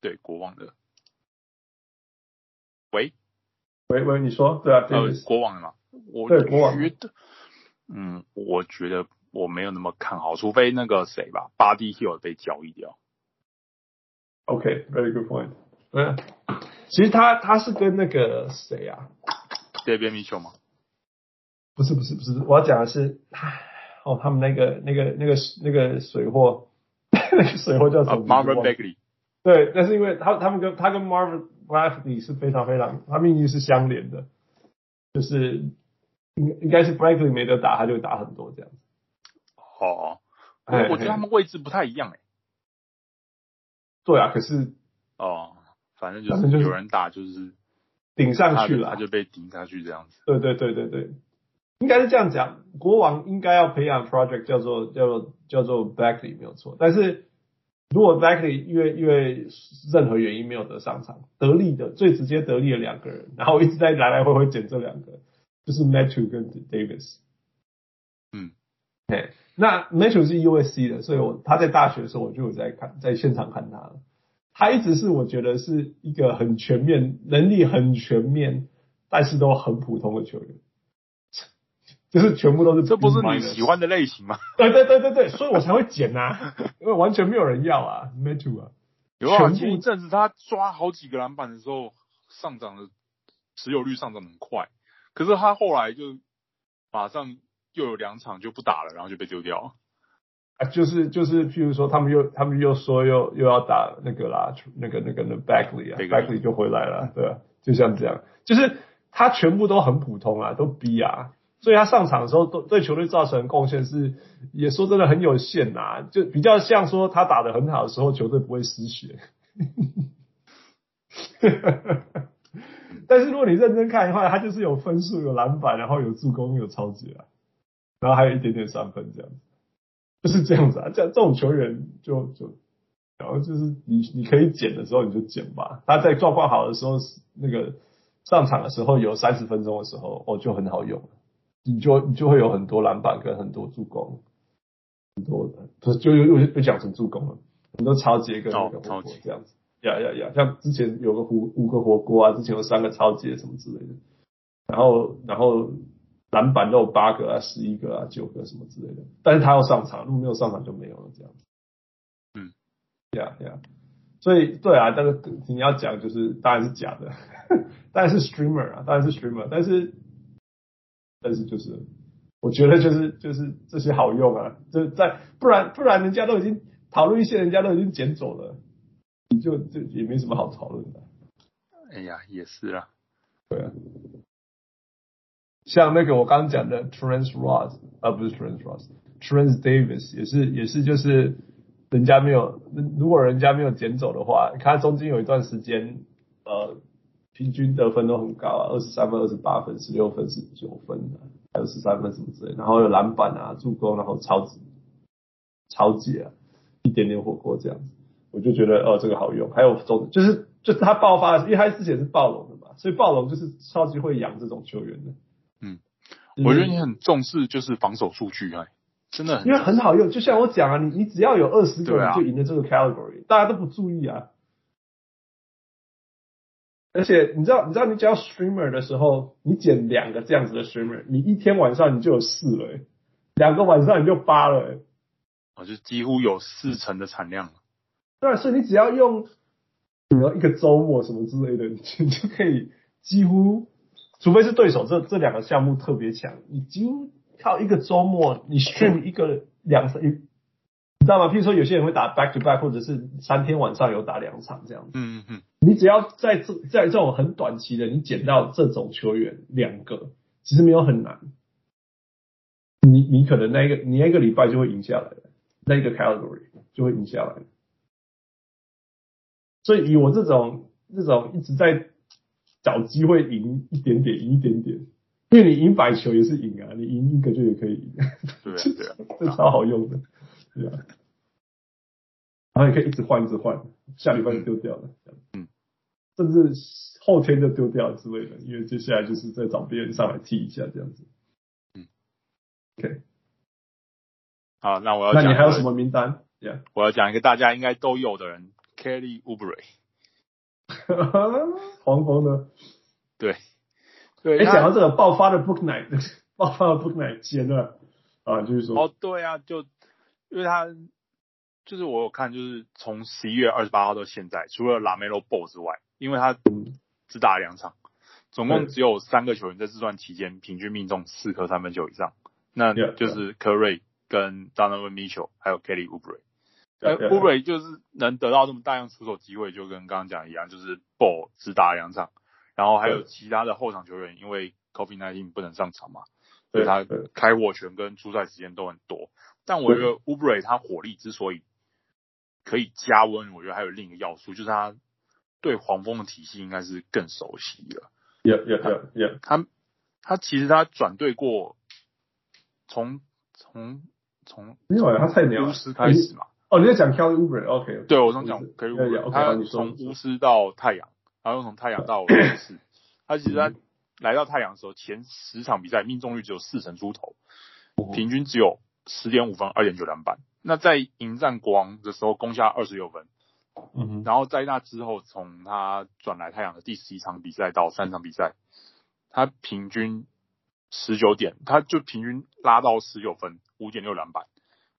对，国王的。喂，喂喂，你说对啊？呃，国王的嘛，我觉得，嗯，我觉得我没有那么看好，除非那个谁吧，Buddy Hield 被交易掉。OK，very、okay, good point。嗯，其实他他是跟那个谁啊？Davion Mitchell 吗？不是不是不是，我要讲的是，哦，他们那个那个那个那个水货，那个水货叫什么？Marvin Bagley。对，但是因为他他们跟他跟 Marvin Bagley 是非常非常，他命运是相连的，就是应应该是 Bagley 没得打，他就打很多这样子。哦，我觉得他们位置不太一样哎、欸。对啊，可是哦，反正就是有人打就是顶上去了，他就被顶下去这样子。对对对对对，应该是这样讲。国王应该要培养 project 叫做叫做叫做 Bagley 没有错，但是。如果 Bagley 因为因为任何原因没有得上场，得力的最直接得力的两个人，然后一直在来来回回捡这两个，就是 Matthew 跟 Davis。嗯，对，那 Matthew 是 USC 的，所以我他在大学的时候我就有在看，在现场看他了。他一直是我觉得是一个很全面，能力很全面，但是都很普通的球员。就是全部都是，这不是你喜欢的类型吗？对对对对对，所以我才会捡啊，因为完全没有人要啊 m e t o 啊，有啊，前一阵子他抓好几个篮板的时候，上涨的持有率上涨很快，可是他后来就马上又有两场就不打了，然后就被丢掉了。啊，就是就是，譬如说他们又他们又说又又要打那个啦，那个那个那 Bagley 啊，Bagley 就回来了，对啊，就像这样，就是他全部都很普通啊，都 B 啊。所以他上场的时候，都对球队造成贡献是，也说真的很有限呐、啊，就比较像说他打得很好的时候，球队不会失血。但是如果你认真看的话，他就是有分数、有篮板，然后有助攻、有超级啊，然后还有一点点三分这样子，就是这样子啊。这样这种球员就就，然后就是你你可以捡的时候你就捡吧。他在状况好的时候，那个上场的时候有三十分钟的时候，哦就很好用。你就你就会有很多篮板跟很多助攻，很多的，就就又又又讲成助攻了，很多超级跟那个火锅这样子，呀呀呀，像之前有个五五个火锅啊，之前有三个超级什么之类的，然后然后篮板都有八个啊、十一个啊、九个什么之类的，但是他要上场，如果没有上场就没有了这样子，嗯，呀呀，所以对啊，但是你要讲就是当然是假的，当然是 streamer 啊，当然是 streamer，但是。但是就是，我觉得就是就是这些好用啊，就在不然不然人家都已经讨论一些，人家都已经捡走了，你就就也没什么好讨论的。哎呀，也是啊，对啊，像那个我刚刚讲的 Terrence Ross 啊，不是 Terrence Ross，Terrence Davis 也是也是就是人家没有，如果人家没有捡走的话，他中间有一段时间呃。平均得分都很高啊，二十三分、二十八分、十六分、十九分的，还有十三分什么之类，然后有篮板啊、助攻，然后超级超级啊，一点点火锅这样子，我就觉得哦，这个好用。还有中就是就是他爆发的，因为他之前是暴龙的嘛，所以暴龙就是超级会养这种球员的。嗯，我觉得你很重视就是防守数据啊，真的，因为很好用。就像我讲啊，你你只要有二十个人就赢了这个 category，、啊、大家都不注意啊。而且你知道，你知道，你只要 streamer 的时候，你捡两个这样子的 streamer，你一天晚上你就有四了，欸，两个晚上你就八了，欸，哦，就几乎有四成的产量了。对，所以你只要用，比如一个周末什么之类的，你就可以几乎，除非是对手这这两个项目特别强，你几乎靠一个周末，你 stream 一个两三。你知道吗？譬如说，有些人会打 back to back，或者是三天晚上有打两场这样子。嗯嗯嗯。你只要在这在这种很短期的，你捡到这种球员两个，其实没有很难。你你可能那一个你那一个礼拜就会赢下来的，那一个 category 就会赢下来。所以以我这种这种一直在找机会赢一点点，赢一点点，因为你赢百球也是赢啊，你赢一个就也可以赢。对啊 对啊，这超好用的。对啊，然后你可以一直换，一直换，下礼拜就丢掉了，嗯，甚至后天就丢掉之类的，因为接下来就是再找别人上来替一下这样子，嗯，OK，好，那我要讲，那你还有什么名单？Yeah，我要讲一个大家应该都有的人，Kelly Oubre，黄蜂的，对，对，哎，讲到这个爆发的 Booknight，爆发的 Bouknight 接了啊，就是说，哦，对啊，就。因为他就是我有看，就是从十一月二十八号到现在，除了 LaMelo Ball 之外，因为他只打了两场，总共只有三个球员在这段期间平均命中四颗三分球以上，那就是 Curry 跟 Donovan Mitchell 还有 Kelly Oubre。呃，Oubre 就是能得到这么大量出手机会，就跟刚刚讲一样，就是 Ball 只打两场，然后还有其他的后场球员，因为 COVID-19 不能上场嘛，所以他开火权跟出赛时间都很多。但我觉得 Oubre 他火力之所以可以加温，我觉得还有另一个要素，就是他对黄蜂的体系应该是更熟悉了。Yeah, yeah, yeah, yeah. 他他其实他转队过，从从从没有啊，他菜鸟巫师开始嘛。哦，你在讲 Kelly Oubre，OK？对，我刚讲 Kelly Oubre，他从巫师到太阳，然后又从太阳到 勇士。他其实他来到太阳的时候，前十场比赛命中率只有四成出头，平均只有十点五分，二点九篮板。那在迎战国王的时候，攻下二十六分。嗯。然后在那之后，从他转来太阳的第十一场比赛到三场比赛，他平均十九点，他就平均拉到十九分，五点六篮板。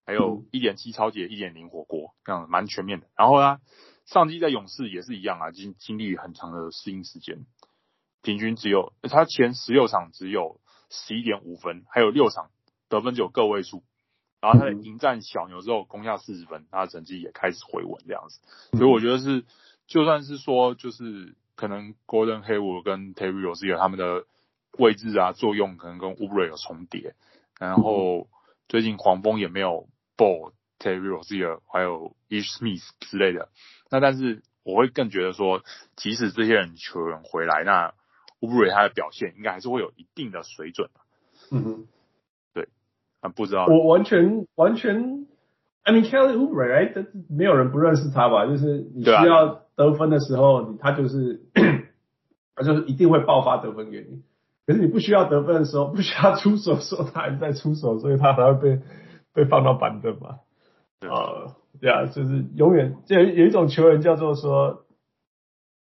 还有一点七抄截，一点零火锅，这样蛮全面的。然后呢，上季在勇士也是一样啊，经经历很长的适应时间，平均只有他前十六场只有十一点五分，还有六场得分只有个位数。然后他在迎战小牛之后攻下四十分，他的成绩也开始回稳这样子。所以我觉得是，就算是说就是可能 Golden Hayward 跟 Terry Rozier 他们的位置啊作用可能跟 Oubre 有重叠，然后最近黄蜂也没有。Ball、Terry Rozier 还有 Ish Smith 之类的，那但是我会更觉得说，即使这些人球员回来，那 Oubre 他的表现应该还是会有一定的水准。嗯哼，对，啊不知道，我完全完全，I mean Kelly Oubre，这没有人不认识他吧？就是你需要得分的时候，啊、他就是 他就是一定会爆发得分给你。可是你不需要得分的时候，不需要出手的时候，他还在出手，所以他才会被。被放到板凳嘛？呃，对啊，就是永远就有有一种球员叫做说，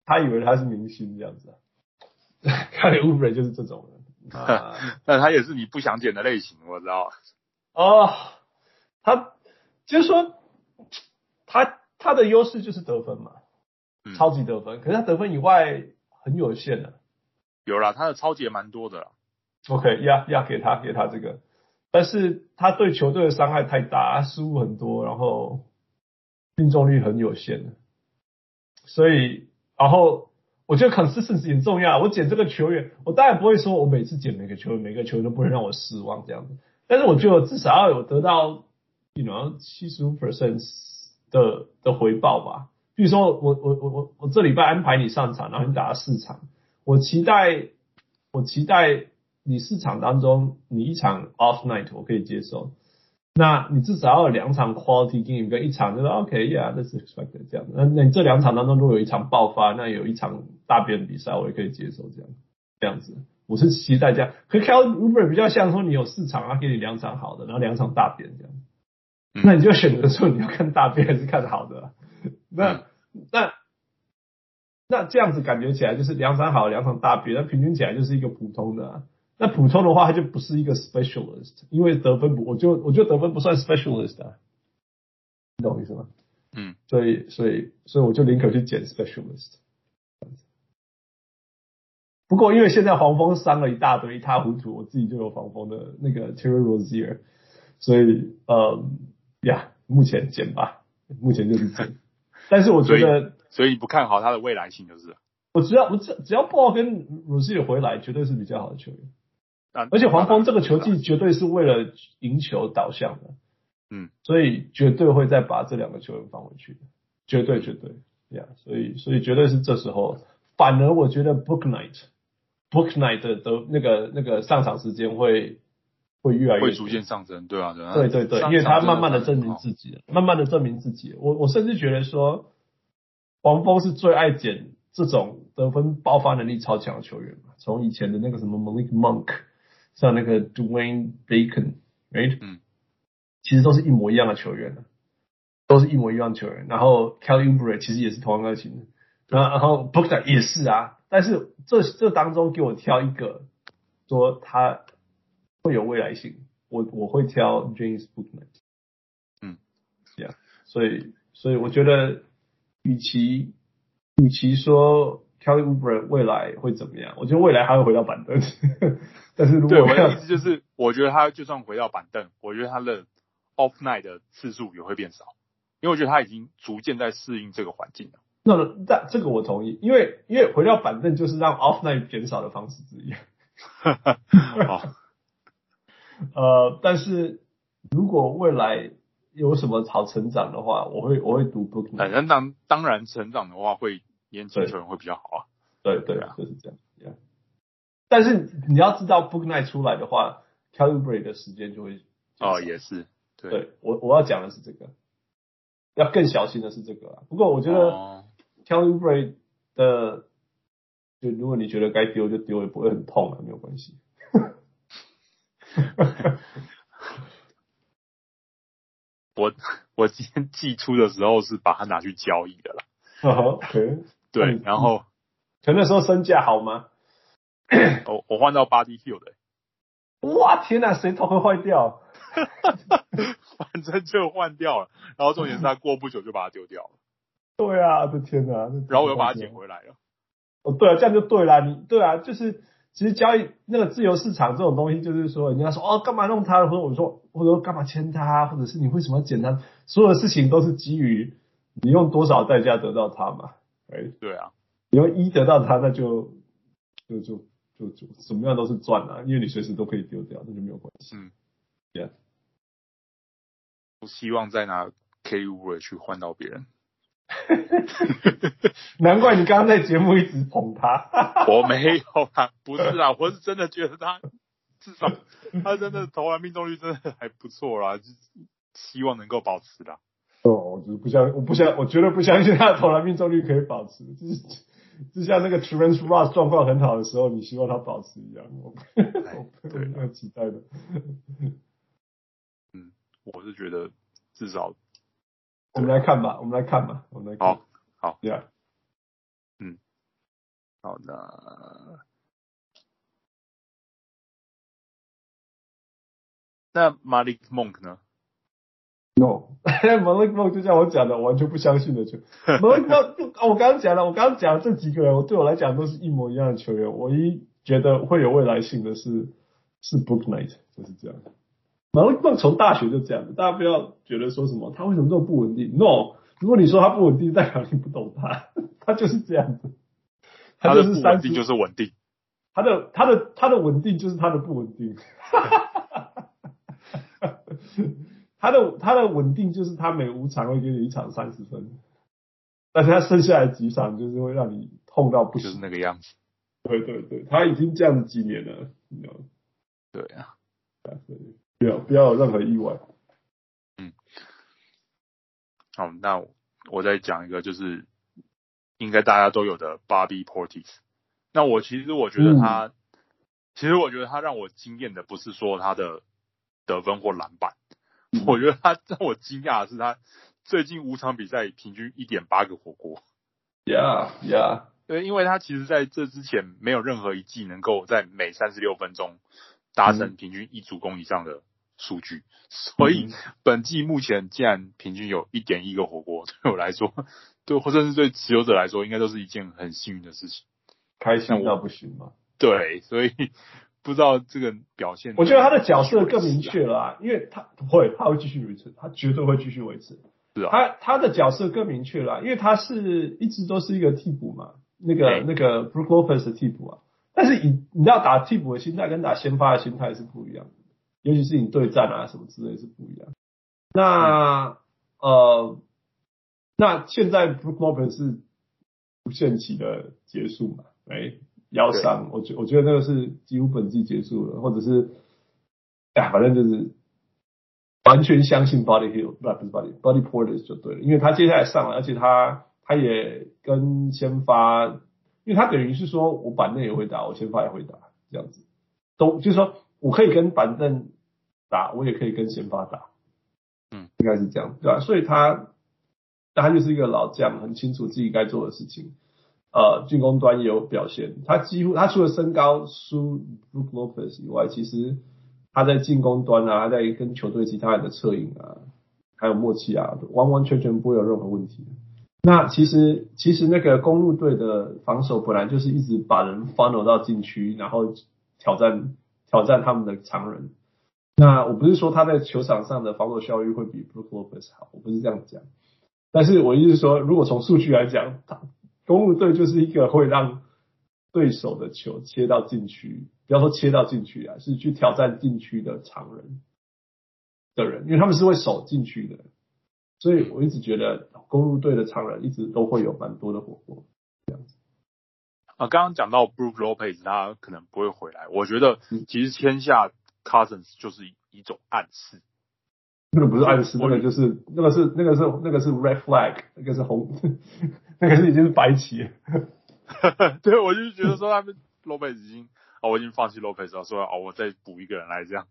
他以为他是明星这样子，看来 Oubre 就是这种人啊。但他也是你不想捡的类型，我知道。哦，他就是说，他他的优势就是得分嘛，超级得分。可是他得分以外很有限的。有啦，他的超级也蛮多的啦。OK，压压给他给他这个。但是他对球队的伤害太大，失误很多，然后命中率很有限，所以然后我觉得 consistency 很重要。我捡这个球员，我当然不会说我每次捡每个球员，每个球员都不会让我失望这样子。但是我觉得至少要有得到，you know，七十五 percent 的的回报吧。比如说我我我我我这礼拜安排你上场，然后你打了四场，我期待我期待。你四场当中，你一场 off night 我可以接受，那你至少要有两场 quality game 跟一场就是 OK，yeah，that's expected 这样。那那你这两场当中如果有一场爆发，那有一场大便比赛我也可以接受这样，这样子，我是期待这样。可 Kelly Oubre 比较像说你有四场，他给你两场好的，然后两场大便这样，那你就选择说你要看大便还是看好的。那那那这样子感觉起来就是两场好，两场大便，那平均起来就是一个普通的。那普通的话，他就不是一个 specialist，因为得分不，我就我觉得得分不算 specialist 啊，你懂我意思吗？嗯，所以所以所以我就宁可去捡 specialist。不过因为现在黄蜂伤了一大堆，一塌糊涂，我自己就有黄蜂的那个 Terry Rozier，所以呃呀，目前捡吧，目前就是捡。但是我觉得，所以你不看好他的未来性就是？我只要我只只要 Ball 跟 Rozier 回来，绝对是比较好的球员。而且黄蜂这个球技绝对是为了赢球导向的，嗯，所以绝对会再把这两个球员放回去的，绝对绝对，Yeah，所以所以绝对是这时候，反而我觉得 Book Night Book Night 的的那个那个上场时间会会越来越会逐渐上升，对啊，对啊，对对对，因为他慢慢的证明自己，慢慢的证明自己，我我甚至觉得说，黄蜂是最爱捡这种得分爆发能力超强的球员嘛，从以前的那个什么 Malik Monk。像那个 Dwayne Bacon，right？嗯，其实都是一模一样的球员，都是一模一样的球员。然后 Kelly Oubre 其实也是同样类型的，然后 Bouknight 也是啊。但是这这当中给我挑一个，说他会有未来性，我我会挑 James Bouknight。嗯，Yeah，所以所以我觉得，与其与其说。Kelly Oubre 未来会怎么样？我觉得未来还会回到板凳，但是如果对我的意思就是，我觉得他就算回到板凳，我觉得他的 off night 的次数也会变少，因为我觉得他已经逐渐在适应这个环境了。那那这个我同意，因为因为回到板凳就是让 off night 减少的方式之一。好 呃，但是如果未来有什么好成长的话，我会我会读 Bouknight。反正当当然成长的话，会年轻球员会比较好啊。对对啊，就是这样。Yeah. 但是你要知道 b o o k n i g h t 出来的话 Oubre 的时间就会哦，也是。对，对我我要讲的是这个，要更小心的是这个啊。不过我觉得 Oubre 的。就如果你觉得该丢就丢，也不会很痛啊，没有关系。我我今天寄出的时候是把它拿去交易的啦。哦，OK，对，然后，可那时候身价好吗？我我换到 Buddy Hield 的。哇天哪，谁头会坏掉？反正就换掉了，然后重点是他过不久就把它丢掉了。对啊，我的天哪！然后我又把它捡回来了。哦，对啊，这样就对啦。你对啊，就是其实交易那个自由市场这种东西，就是说人家说哦，干嘛弄他？或者我说，或者说干嘛签他？或者是你为什么要捡他？所有的事情都是基于你用多少代价得到他嘛。哎，对啊，你用一得到它，那就就就就就什么样都是赚啊，因为你随时都可以丢掉，那就没有关系。嗯，Yeah。不希望再拿 K 五去换到别人。难怪你刚刚在节目一直捧他。我没有啊，不是啊，我是真的觉得他至少他真的投篮命中率真的还不错啦，就希望能够保持啦。哦，我就是不相，我不相，我绝对不相信他的投篮命中率可以保持，就是就像那个 Terrence Ross 状况很好的时候，你希望他保持一样。我对，没有期待的。嗯，我是觉得至少。我们来看吧，我们来看吧，我们来看。好，好，Yeah，嗯，好的。那 Malik Monk 呢？No，Malik Monk 就像我讲的，我完全不相信的球。Malik Monk，我刚刚讲了，我刚刚讲的这几个人，我对我来讲都是一模一样的球员。唯一觉得会有未来性的是，是 Book Night，就是这样。Malik Monk 从大学就这样，大家不要觉得说什么他为什么这么不稳定？No，如果你说他不稳定，代表你不懂他，他就是这样子。他就是三定就是稳定，他的他的他的稳定就是他的不稳定。他的他的稳定就是他每五场会给你一场三十分，但是他剩下来几场就是会让你痛到不行，就是那个样子。对对对，他已经这样子几年了，你知道吗？对啊。不要不要有任何意外。嗯，好，那我再讲一个，就是应该大家都有的 Bobby Portis。那我其实我觉得他，嗯、其实我觉得他让我惊艳的不是说他的得分或篮板，嗯、我觉得他让我惊讶的是他最近五场比赛平均一点八个火锅。Yeah, yeah。对，因为他其实在这之前没有任何一季能够在每三十六分钟达成平均一助攻以上的数据，所以本季目前竟然平均有一点一个火锅，对我来说，对或者是对持有者来说，应该都是一件很幸运的事情。开心到不行吗？对，所以不知道这个表现。我觉得他的角色更明确了啊，因为他不会，他会继续维持，他绝对会继续维持。是啊，他他的角色更明确了，因为他是一直都是一个替补嘛，那个那个 Brook Lopez 的替补啊。但是你你要打替补的心态跟打先发的心态是不一样的，尤其是你对战啊什么之类是不一样。那、嗯、呃，那现在 Brook Lopez 是无限期的结束嘛？哎，腰伤，我觉我觉得那个是几乎本季结束了，或者是哎，反正就是完全相信 Buddy Hield，不不是 Buddy Buddy Portis 就对了，因为他接下来上了，而且他他也跟先发。因为他等于是说，我板凳也会打，我先发也会打，这样子，都就是说我可以跟板凳打，我也可以跟先发打，嗯，应该是这样，对吧？所以他，他就是一个老将，很清楚自己该做的事情，呃，进攻端也有表现。他几乎他除了身高输 Brook Lopez 以外，其实他在进攻端啊，在跟球队其他人的策应啊，还有默契啊，完完全全不会有任何问题。那其实其实那个公鹿队的防守本来就是一直把人翻挪到禁区，然后挑战挑战他们的常人。那我不是说他在球场上的防守效率会比 Brook Lopez 好，我不是这样讲，但是我意思是说，如果从数据来讲，他公路队就是一个会让对手的球切到禁区，不要说切到禁区啊，是去挑战禁区的常人的人，因为他们是会守禁区的，所以我一直觉得公路队的常人一直都会有蛮多的火锅这样子。啊，刚刚讲到 Brook Lopez 他可能不会回来，我觉得其实签下 Cousins 就是一种暗示。那个不是暗示，那个就是那个是那个是那个是 red flag，那个是红，那个是已经是白旗。对，我就觉得说他们 Lopez 已经哦，我已经放弃 Lopez 了，说哦，我再补一个人来这样。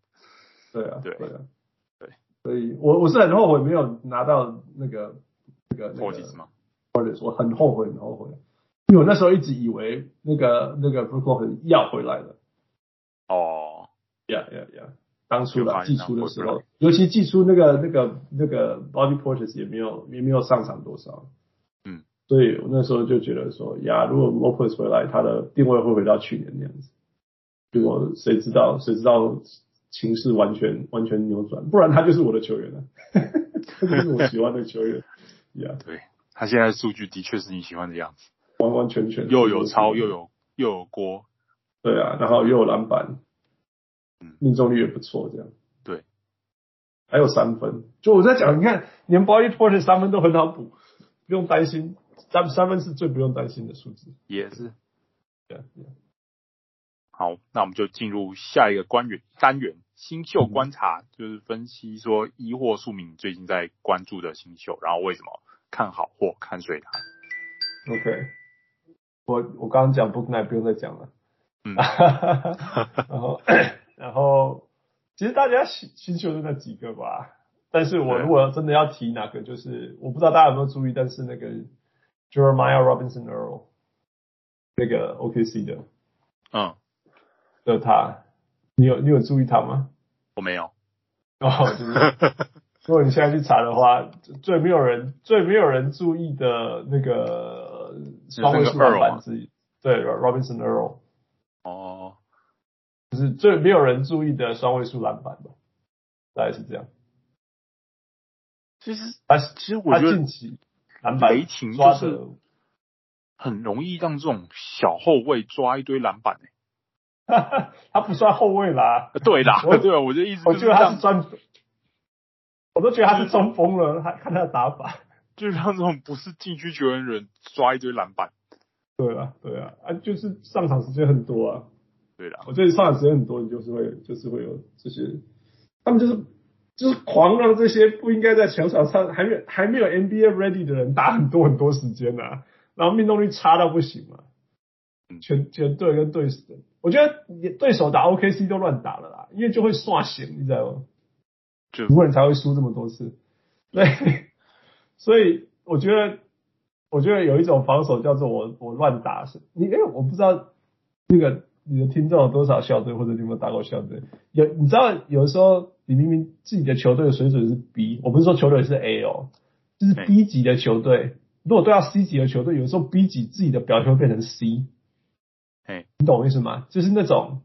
对啊，对对啊，对，所以我我是很后悔没有拿到那个那个 Portis 吗？或者说很后悔很后悔，因为我那时候一直以为那个那个 Brook Lopez 要回来了。哦，Yeah Yeah Yeah，当初的季初的时候，尤其季初那个那个那个 Bobby Portis 也没有也没有上场多少。嗯。所以我那时候就觉得说，呀，如果 Lopez 回来，他的定位会回到去年那样子。结果谁知道，谁知道情势完全完全扭转，不然他就是我的球员了，他就是我喜欢的球员。呀，对，他现在数据的确是你喜欢的样子，完完全全又有抄又有又有锅，对啊，然后又有篮板，命中率也不错，这样。对，还有三分，就我在讲，你看连 Bobby Portis 三分都很好补，不用担心。三三分是最不用担心的数字，也是。对对。好，那我们就进入下一个单元单元新秀观察，嗯、就是分析说一或数名最近在关注的新秀，然后为什么看好或看衰他。OK，我我刚刚讲 Book Night 不用再讲了。嗯。然后 然后其实大家新新秀就那几个吧，但是我如果真的要提哪个，就是我不知道大家有没有注意，但是那个。Jeremiah Robinson Earl，那个 OKC 的，嗯，的他，你有你有注意他吗？我没有。哦，就是，如果你现在去查的话，最没有人最没有人注意的那个双位数篮板之一，对，Robinson Earl。哦，就是最没有人注意的双位数篮板吧，大概是这样。其实，啊，其实我觉得。雷霆就是很容易让这种小后卫抓一堆篮板诶，他不算后卫啦，对啦，对，我就意思，我觉得他是专，我都觉得他是中锋了，他看他的打法，就是让这种不是禁区球员的人抓一堆篮板，对啊，对啊，啊，就是上场时间很多啊，对啦，我觉得上的时间很多，你就是会，就是会有这些，他们就是。就是狂让这些不应该在球场上还没有还没有 NBA ready 的人打很多很多时间啊，然后命中率差到不行嘛。全全队跟对手，我觉得对手打 OKC 都乱打了啦，因为就会刷险，你知道吗？就湖人才会输这么多次。对，所以我觉得我觉得有一种防守叫做我我乱打是，你哎我不知道那个。你的听众有多少校队，或者你有没有打过校队？有，你知道有的时候你明明自己的球队的水准是 B，我不是说球队是 A 哦，就是 B 级的球队，如果对到 C 级的球队，有时候 B 级自己的表现会变成 C。哎，你懂我意思吗？就是那种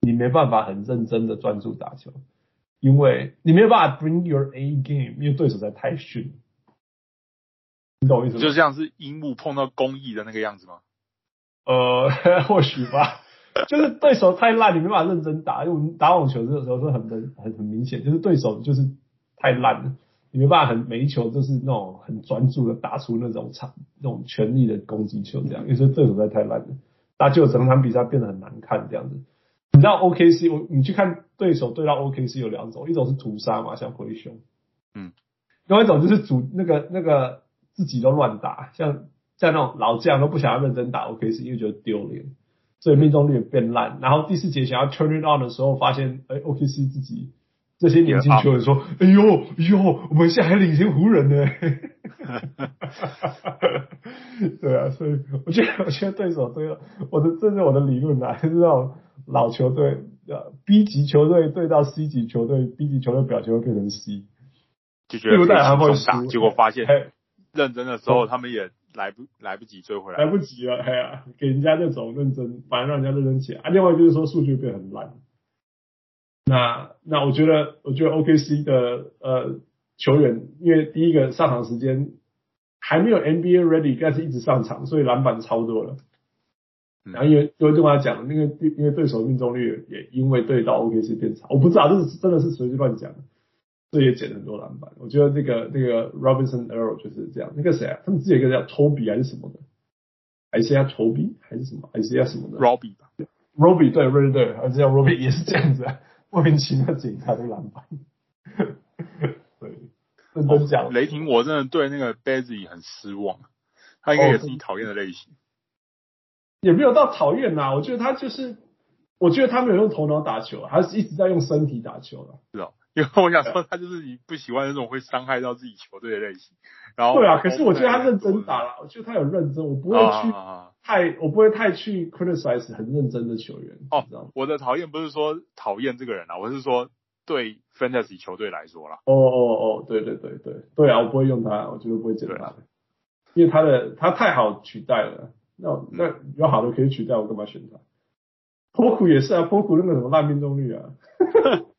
你没办法很认真的专注打球，因为你没有办法 bring your A game，因为对手在太逊。你懂我意思吗？就像是樱木碰到公益的那个样子吗？呃，或许吧。就是对手太烂，你没办法认真打。因为我们打网球的时候是很很很很明显，就是对手就是太烂了，你没办法很每一球都是那种很专注的打出那种场那种全力的攻击球这样。有时候对手实在太烂了，那就整场比赛变得很难看这样子。你知道 OKC，我你去看对手对到 OKC 有两种，一种是屠杀嘛，像灰熊，嗯，另外一种就是主那个那个自己都乱打，像像那种老将都不想要认真打 OKC，因为觉得丢脸。所以命中率也变烂，然后第四节想要 turn it on 的时候，发现哎，OKC 自己这些年轻球员说：“ yeah, 哎呦，哎呦，我们现在还领先湖人呢。”对啊，所以我觉得，我觉得对手对我的，这是我的理论啊，就是那种老球队呃，B 级球队对到 C 级球队，B 级球队表现会变成 C，就觉得可以轻松打，结果发现认真的时候他们也。来不来不及追回来，来不及了，哎呀，给人家那种认真，反而让人家认真起来。啊，另外就是说数据变很烂。那那我觉得，我觉得 OKC 的呃球员，因为第一个上场时间还没有 NBA ready，但是一直上场，所以篮板超多了。然后因为就跟他讲，那个因为对手命中率也因为对到 OKC 变差，我不知道这是真的是随机乱讲的，所以也捡很多篮板。我觉得那个那个 Robinson Earl 就是这样。那个谁啊？他们自己有一个叫 Toby 还是什么的？还是叫 Toby 还是什么？还是叫什么的？Robbie 吧？Robbie 对，对对对，还是叫 Robbie 也是这样子，啊，莫名其妙捡他的篮板。对，认真讲，雷霆我真的对那个 Bazley 很失望，他应该也是你讨厌的类型。也没有到讨厌呐，我觉得他就是，我觉得他没有用头脑打球，他是一直在用身体打球的。是哦，因为我想说他就是你不喜欢那种会伤害到自己球队的类型。然后对啊，可是我觉得他认真打了，我觉得他有认真，我不会去太，我不会太去 criticize 很认真的球员。哦，我的讨厌不是说讨厌这个人啊，我是说对 fantasy 球队来说啦。哦哦哦，对对对对对啊，我不会用他，我绝对不会捡他的，因为他的他太好取代了。那那有好的可以取代，我干嘛选他？波库也是啊，波库那个什么烂命中率啊，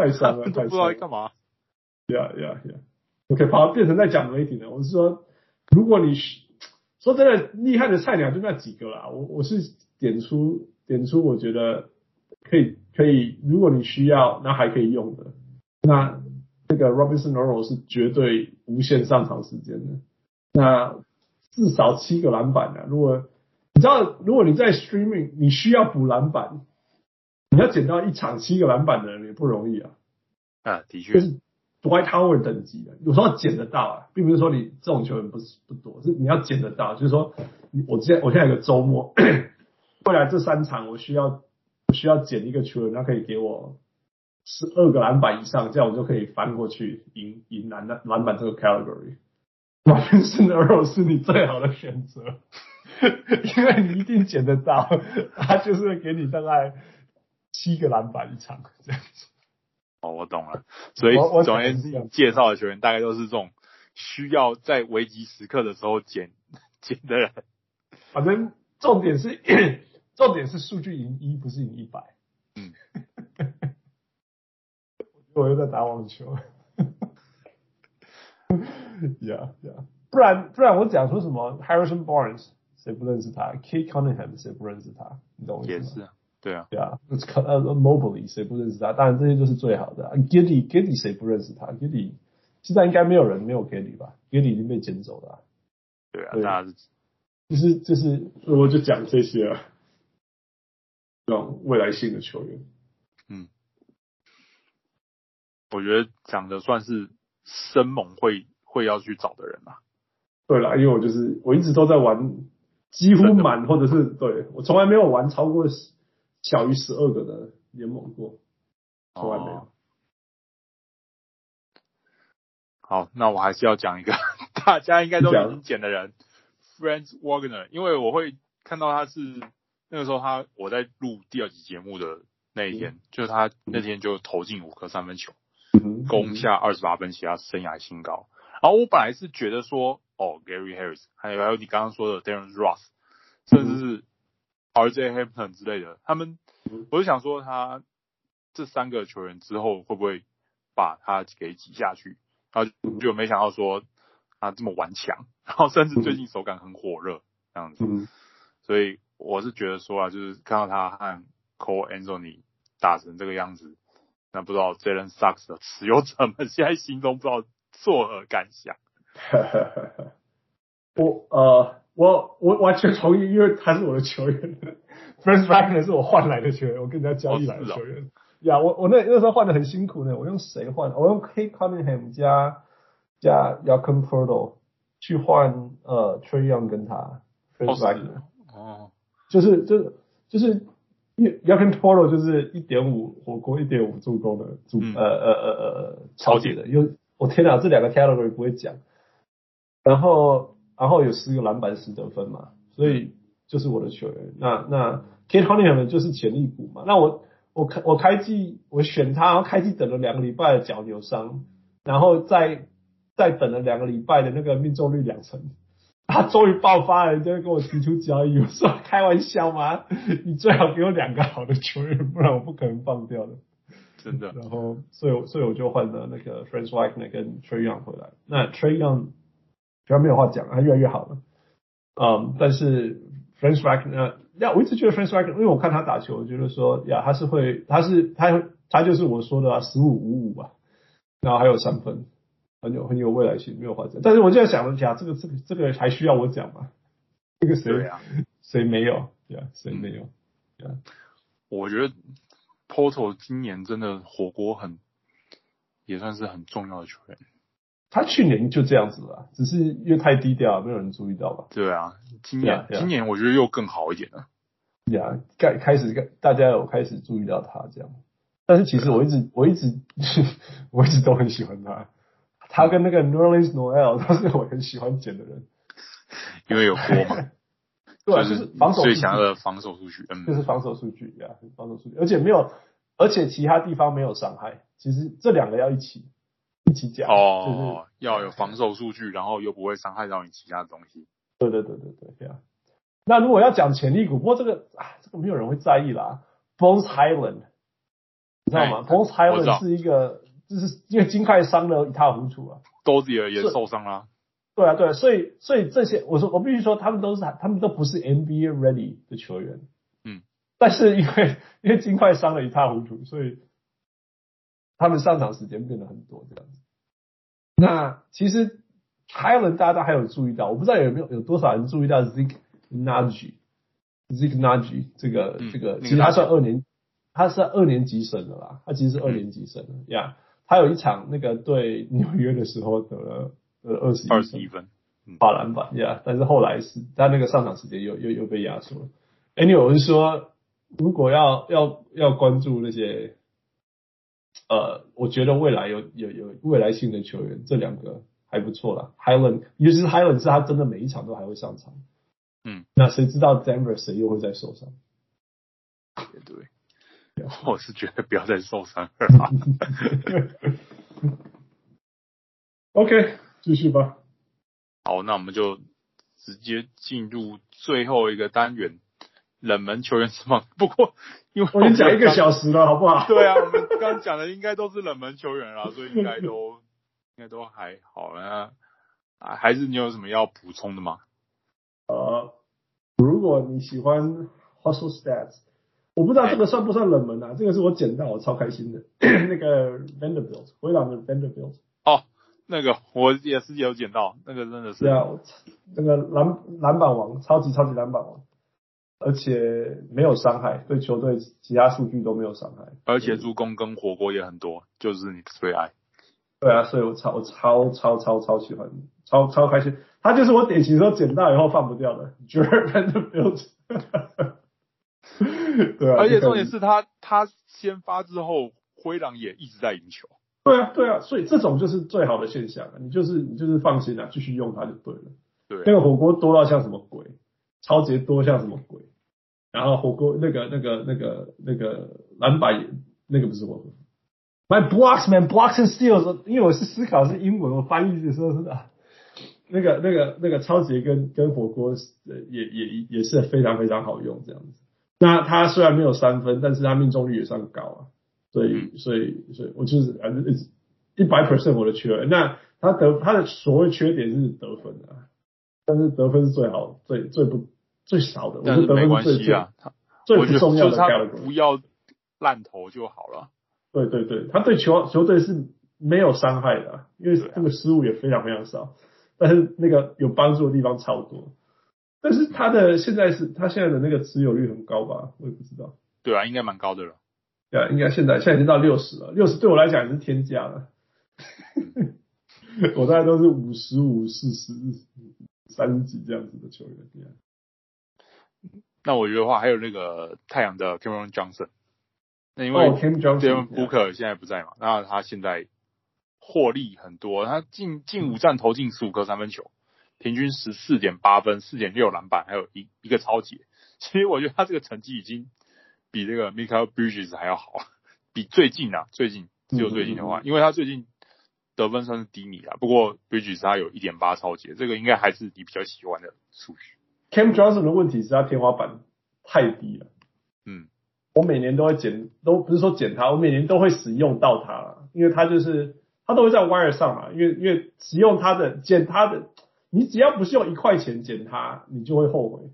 太伤了，太伤了。不知道干嘛。呀呀呀！OK，好，变成在讲媒体了。我是说，如果你说真的厉害的菜鸟就那几个啦，我我是点出点出我觉得可以可以，如果你需要，那还可以用的。那这个 Robinson Earl 是绝对无限上场时间的。那。至少七个篮板啊！如果你知道，如果你在 streaming，你需要补篮板，你要捡到一场七个篮板的人也不容易啊。啊，的确，就是 Dwight Howard 等级的，有时候捡得到啊，并不是说你这种球员不是不多，是你要捡得到。就是说，我现在我现在有个周末，未来这三场我需要我需要捡一个球员，他可以给我十二个篮板以上，这样我就可以翻过去赢赢篮的篮板这个 category。Robinson Earl 是你最好的选择，因为你一定捡得到，他就是会给你大概七个篮板一场这样子。哦，我懂了，所以总而言之，介绍的球员大概都是这种需要在危急时刻的时候捡捡的人。反正重点是重点是数据赢一，不是赢一百。嗯，我又在打网球。呀呀，不然不然我讲说什么 Harrison Barnes 谁不认识他，Cade Cunningham 谁不认识他，你懂我意思吗？也是啊，对啊，对啊，呃 Mobley 谁不认识他？当然这些就是最好的。Giddey Giddey 谁不认识他？Giddey 现在应该没有人没有 Giddey 吧？Giddey 已经被捡走了啊。对啊，大家是就是就是我就讲这些啊，这种未来性的球员。嗯，我觉得讲的算是。生猛会会要去找的人嘛？对啦，因为我就是我一直都在玩几乎满或者是对我从来没有玩超过小于十二个的联盟过，从来没有。哦。好，那我还是要讲一个 大家应该都已经捡的人，Franz Wagner，因为我会看到他是那个时候他我在录第二集节目的那一天，嗯、就是他那天就投进五颗三分球。攻下二十八分，其他生涯新高。然后我本来是觉得说，哦，Gary Harris，还有还有你刚刚说的 Terrence Ross，甚至是 RJ Hampton 之类的，他们，我就想说他这三个球员之后会不会把他给挤下去？然后就没想到说他这么顽强，然后甚至最近手感很火热这样子。所以我是觉得说啊，就是看到他和 Cole Anthony 打成这个样子。那不知道 Jalen Sucks 的持有者们现在心中不知道作何感想？我呃，我我完全同意，因为他是我的球员 Wagner 是我换来的球员，我跟人家交易来的球员。呀、哦，我我那那时候换的很辛苦呢，我用谁换？我用 Cade Cunningham 加加 Jakob Poeltl 去换呃 Trae Young 跟他 Wagner 哦，就是就是就是。Jakob Poeltl 就是一点五火锅，一点五助攻的助、嗯、呃呃呃呃超级的，因为我天哪，这两个 category 不会讲。然后然后有十个篮板十得分嘛，所以就是我的球员。那那 Kate Cunningham 就是潜力股嘛。那我我开我开季我选他，然后开季等了两个礼拜的脚扭伤，然后再再等了两个礼拜的那个命中率两成。他终于爆发了，人家跟我提出交易，我说开玩笑吗？你最好给我两个好的球员，不然我不可能放掉的。真的。然后，所以所以我就换了那个 Franz Wagner 跟 Trae Young 回来。那 Trae Young 球员没有话讲，他越来越好了。嗯，但是 French Wagner，呀，我一直觉得 French Wagner，因为我看他打球，我觉得说呀，他是会，他是他他就是我说的啊，十五五五吧，然后还有三分，很有很有未来性，没有话讲。但是我就在想了一下，这个这个这个还需要我讲吗？这个谁啊？谁没有？呀，谁没有？呀，我觉得 Portal 今年真的火锅很，也算是很重要的球员。他去年就这样子了，只是因为太低调，没有人注意到吧？对啊，今年 yeah, yeah. 今年我觉得又更好一点了。呀，开开始大家有开始注意到他这样，但是其实我一直、啊、我一直 我一直都很喜欢他，他跟那个 Nerlens Noel 都是我很喜欢捡的人，因为有锅嘛。对啊，就是防守最强的防守数据，嗯，就是防守数据呀防守数据，而且没有，而且其他地方没有伤害，其实这两个要一起。一起讲哦，就是要有防守数据，然后又不会伤害到你其他的东西。对对对对对，这样。那如果要讲潜力股，不过这个啊，这个没有人会在意啦。Bones Hyland，你知道吗？Bones Hyland 是一个，就是因为金块伤的一塌糊涂啊。Dozier 也受伤了。对啊，对啊，所以所以这些，我说我必须说，他们都是他们都不是 NBA ready 的球员。嗯。但是因为因为金块伤的一塌糊涂，所以。他们上场时间变得很多，这样子。那其实还有人，大家都还有注意到，我不知道有没有有多少人注意到 Zeke Nnaji，Zeke Nnaji 这个、嗯、这个，其实他算二年，他是二年级生的啦，他其实是二年级生的呀。他有一场那个对纽约的时候得了呃二十二十一分，八篮板呀。但是后来是他那个上场时间又又又被压缩了。Anyway，我是说，如果要要要关注那些。呃，我觉得未来有有有未来性的球员，这两个还不错啦。Hyland，尤其是 Hyland 是他真的每一场都还会上场。嗯，那谁知道 Denver 谁又会再受伤？也对，我是觉得不要再受伤了。OK，继续吧。好，那我们就直接进入最后一个单元。冷门球员是吗？不过因为我已经讲一个小时了，好不好？对啊，我们刚刚讲的应该都是冷门球员啦，所以应该都应该都还好啦。啊，还是你有什么要补充的吗？呃，如果你喜欢 Hustle Stats，我不知道这个算不算冷门啊？这个是我捡到，我超开心的。那个 Vanderbilt 灰狼的 Vanderbilt 哦，那个我也是有捡到，那个真的是对啊，那个篮篮板王，超级超级篮板王。而且没有伤害，对球队其他数据都没有伤害，而且助攻跟火锅也很多，就是你最爱。对啊，所以我超我超超超超喜欢，超超开心。他就是我典型说捡到以后放不掉的 Jarred Vanderbilt。对啊，而且重点是他他先发之后，灰狼也一直在赢球。对啊，对啊，所以这种就是最好的现象，你就是你就是放心啊，继续用它就对了。对，那个火锅多到像什么鬼？超级多像什么鬼？然后火锅那个那个那个那个篮板那个不是我，My blocks man blocks and steals，因为我是思考是英文，我翻译的时候是啊，那个那个那个超级跟跟火锅也也也是非常非常好用这样子。那他虽然没有三分，但是他命中率也算高啊，所以所以所以我就是反正一百 percent 我的缺。那他得他的所谓缺点是得分啊。但是得分是最好、最最不最少的。但是没关系啊，最不重要的他不要烂投就好了。对对对，他对球球队是没有伤害的，因为这个失误也非常非常少。但是那个有帮助的地方超多。但是他的现在是他现在的那个持有率很高吧？我也不知道。对啊，应该蛮高的了。对啊，应该现在现在已经到六十了，六十对我来讲也是天价了。我大概都是五十五、四十。三十几这样子的球员，那我觉得话还有那个太阳的 Cameron Johnson，那因为 Devin Booker 现在不在嘛，那他现在获利很多，他近近五战投进十五颗三分球，平均十四点八分，四点六篮板，还有一一个超级。其实我觉得他这个成绩已经比这个 Michael Bridges 还要好，比最近啊，最近只有最近的话，因为他最近。得分算是低迷啊，不过 Bridges 他有一点八超级，这个应该还是你比较喜欢的数据。Cam Johnson 的问题是他天花板太低了。嗯，我每年都会捡，都不是说捡他，我每年都会使用到他了，因为他就是他都会在 wire 上嘛，因为因为使用他的捡他的，你只要不是用一块钱捡它，你就会后悔。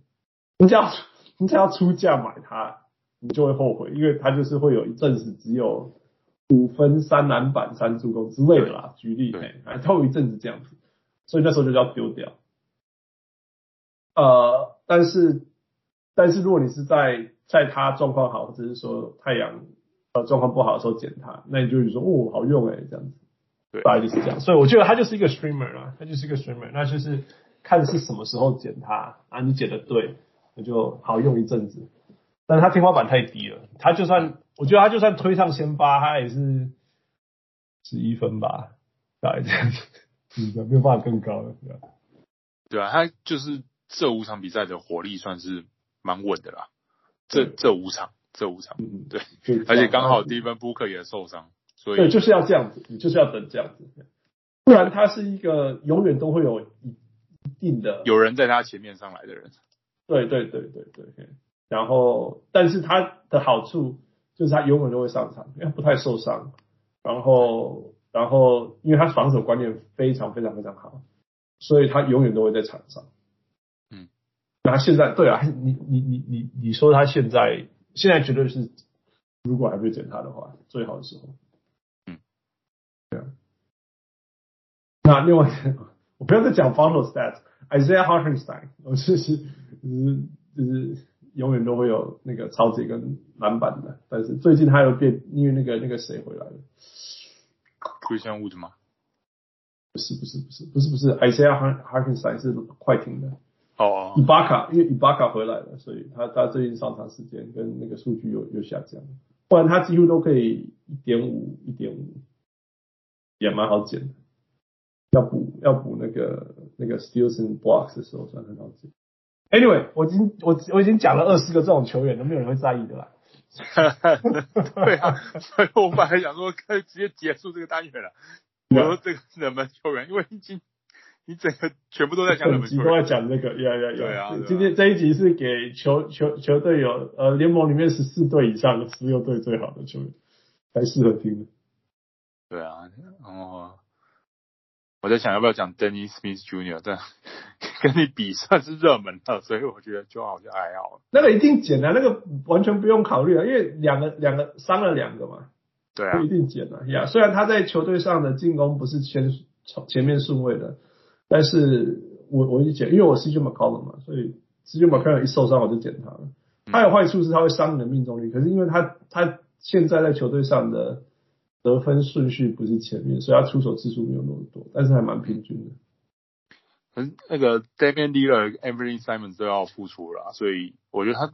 你只要你只要出价买它，你就会后悔，因为它就是会有一阵子只有五分三篮板三助攻之类的啦。举例，还透一阵子这样子，所以那时候就要丢掉。呃，但是但是如果你是在在他状况好，或者是说太阳呃状况不好的时候捡它，那你就会说哦好用哎这样子，对，大概就是这样。所以我觉得它就是一个 streamer 啊，它就是一个 streamer，那就是看是什么时候捡它啊，你捡的对。那就好用一阵子，但是它天花板太低了，它就算我觉得它就算推上先发，它也是十一分吧，大概这样子，嗯，没有办法更高了，对吧？对啊，他就是这五场比赛的火力算是蛮稳的啦，这这五场，这五场，嗯，对，而且刚好 Devin Booker 也受伤，所以对，就是要这样子，你就是要等这样子，不然他是一个永远都会有一定的有人在他前面上来的人。对对对对对，然后但是他的好处就是他永远都会上场，因为不太受伤。然后然后因为他防守观念非常非常非常好，所以他永远都会在场上。嗯，那他现在对啊，你你你你你说他现在现在绝对是，如果还没捡他的话，最好的时候。嗯，对啊。那另外我不要再讲 final stats，Isaiah Hartenstein，我试试。就是就是永远都会有那个抄截跟篮板的，但是最近他又变，因为那个那个谁回来了，Christian Wood 吗？不是不是不是不是不是，Isaiah Hartenstein 是快艇的哦，伊巴卡，因为伊巴卡回来了，所以他他最近上场时间跟那个数据又又下降，不然他几乎都可以一点五一点五，也蛮好捡的，要补要补那个那个 and Blocks 的时候算很好捡。Anyway，我已经我我已经讲了二十个这种球员，都没有人会在意的啦。对啊，所以我本来想说可以直接结束这个单元了。我说这个冷门球员，因为已经你整个全部都在讲冷门都在讲这个，呀呀呀！对啊，今天这一集是给球球球队有呃联盟里面十四队以上的十六队最好的球员才适合听的。对啊，哦。我在想要不要讲 Dennis Smith Jr.，但 跟你比算是热门的，所以我觉得就好像还好。那个一定减啊，那个完全不用考虑啊，因为两个两个伤了两个嘛，对啊，不一定减啊。呀，虽然他在球队上的进攻不是前前面顺位的，但是我我一捡，因为我 CJ McCollum 嘛，所以 CJ McCollum 一受伤我就捡他了。他有坏处是他会伤你的命中率，可是因为他他现在在球队上的。得分顺序不是前面，所以他出手次数没有那么多，但是还蛮平均的。可是那个 Damian Lillard、Anthony Simons 都要复出了，所以我觉得他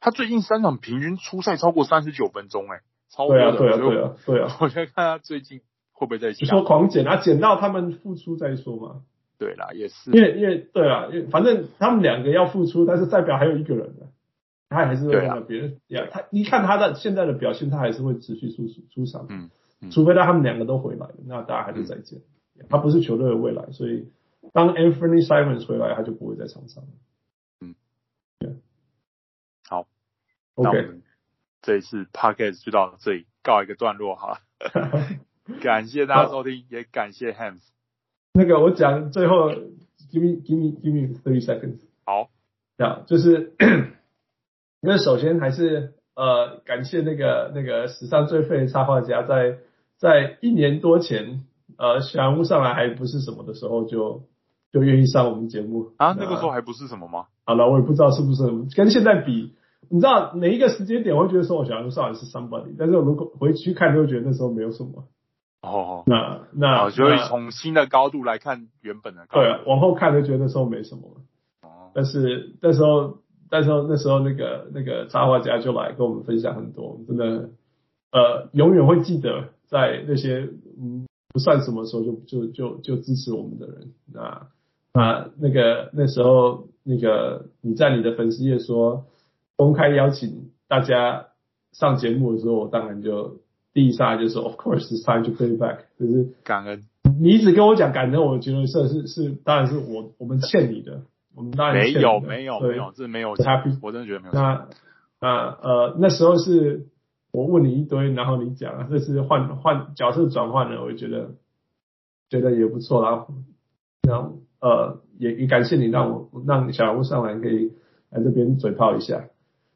他最近三场平均出赛超过三十九分钟，哎，超多的。对啊，对啊，对啊，对啊。我觉得看他最近会不会再你说狂减啊，减到他们复出再说嘛。对啦，也是。因为因为对啦，因为反正他们两个要付出，但是代表还有一个人的，他还是会让别人呀。他一看他的现在的表现，他还是会持续出出场。嗯。除非他他们两个都回来，那大家还是再见。嗯、他不是球队的未来，所以当 Anthony Simons 回来，他就不会在场上。嗯，对，好，OK，这一次 Podcast 就到这里告一个段落哈。感谢大家收听，也感谢 Hans。那个我讲最后，Give me, give me, give me thirty seconds。好，这样就是，因为首先还是呃感谢那个那个史上最废的插画家在。在一年多前，呃，小人物上来还不是什么的时候就，就就愿意上我们节目啊。那个时候还不是什么吗？好了，我也不知道是不是跟现在比。你知道每一个时间点，我会觉得说我小人物上来是 somebody，但是我如果回去看，就会觉得那时候没有什么。哦，那那就会从新的高度来看原本的高度。对啊，往后看就觉得那时候没什么。哦，但是那时候，那时候那时候那个那个插画家就来跟我们分享很多，真的呃，永远会记得。在那些嗯不算什么时候就就就就支持我们的人，那那那个那时候那个你在你的粉丝页说公开邀请大家上节目的时候，我当然就第一下就是 Of course it's time to pay back，就是感恩。你一直跟我讲感恩，我觉得这是是，当然是我我们欠你的，我们当然欠有没有没有，这没有，我真的觉得没有。那那呃那时候是。我问你一堆，然后你讲，这是换换角色转换了，我觉得觉得也不错啦。然后呃，也也感谢你让我让小吴上来可以来这边嘴炮一下。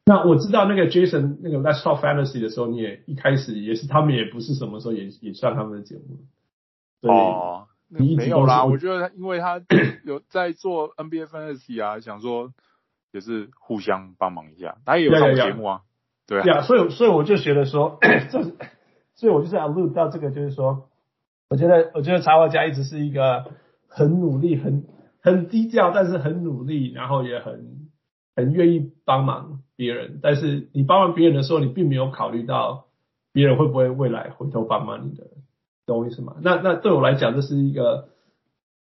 那我知道那个 Jason 那个 Let's Talk Fantasy 的时候，你也一开始也是他们也不是什么时候也也上他们的节目。哦，你没有啦，我觉得因为他有在做 NBA Fantasy 啊，想说也是互相帮忙一下，他也有上节目啊，对啊，所以所以我就觉得说，这所以我就是要录到这个，就是说，我觉得我觉得插画家一直是一个很努力、很很低调，但是很努力，然后也很很愿意帮忙。别人，但是你帮完别人的时候，你并没有考虑到别人会不会未来回头帮忙你的，懂我意思吗？那那对我来讲，这是一个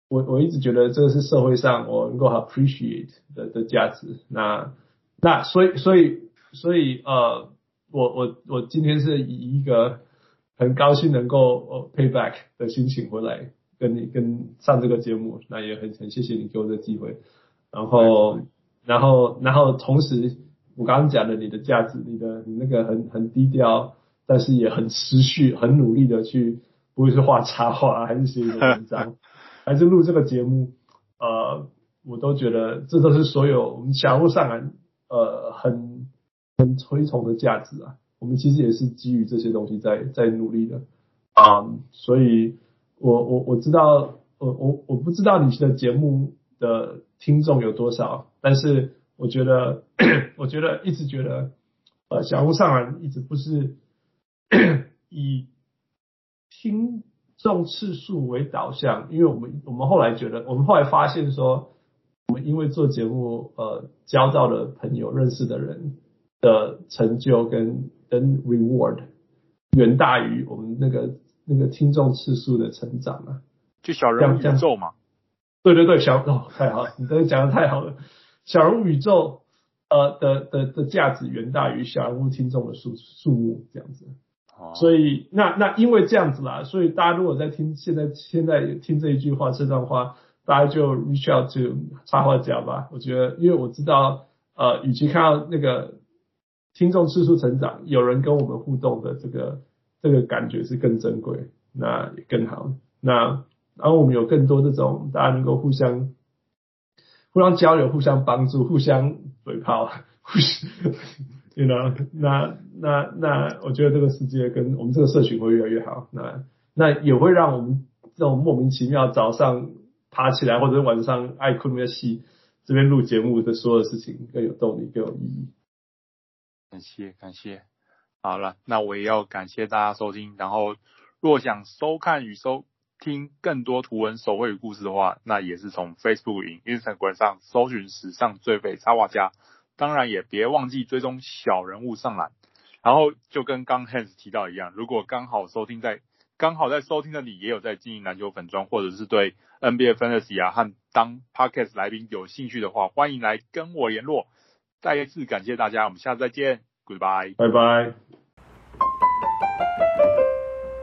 我我一直觉得这个是社会上我能够 appreciate 的的价值。那那所以所以所以呃，我我我今天是以一个很高兴能够 pay back 的心情回来跟你跟上这个节目，那也很很谢谢你给我这个机会，然后然后然后同时。我刚刚讲的你的价值，你的你那个很很低调，但是也很持续、很努力的去，不会是画插画，还是写一个文章，还是录这个节目，呃，我都觉得这都是所有我们小人物上篮呃很很推崇的价值啊。我们其实也是基于这些东西在在努力的啊、所以我我我知道，我我我不知道你的节目的听众有多少，但是。我觉得，我觉得一直觉得，呃，小人物上篮一直不是 以听众次数为导向，因为我们我们后来觉得，我们后来发现说，我们因为做节目，呃，交到的朋友、认识的人的成就跟跟 reward 远大于我们那个那个听众次数的成长啊。就小人物宇宙嘛。对对对，小哦，太好了，你真的讲的太好了。小人物宇宙，呃的的的价值远大于小人物听众的数数目这样子，所以那那因为这样子啦，所以大家如果在听现在现在听这一句话这段话，大家就 reach out to 插画家吧。我觉得，因为我知道，呃，与其看到那个听众次数成长，有人跟我们互动的这个这个感觉是更珍贵，那也更好。那然后我们有更多这种大家能够互相。互相交流，互相帮助，互相嘴炮，互 相，you know，那那那，我觉得这个世界跟我们这个社群会越来越好。那那也会让我们这种莫名其妙早上爬起来，或者晚上爱困的戏，这边录节目的所有事情更有动力，更有意义。感谢感谢，好了，那我也要感谢大家收听。然后，若想收看与收。听更多图文手绘故事的话，那也是从 Facebook 与 Instagram 上搜寻史上最废插画家。当然也别忘记追踪小人物上篮。然后就跟刚 Hans 提到一样，如果刚好收听在刚好在收听的你也有在经营篮球粉专，或者是对 NBA Fantasy 啊和当 Podcast 来宾有兴趣的话，欢迎来跟我联络。再一次感谢大家，我们下次再见，Goodbye，拜拜。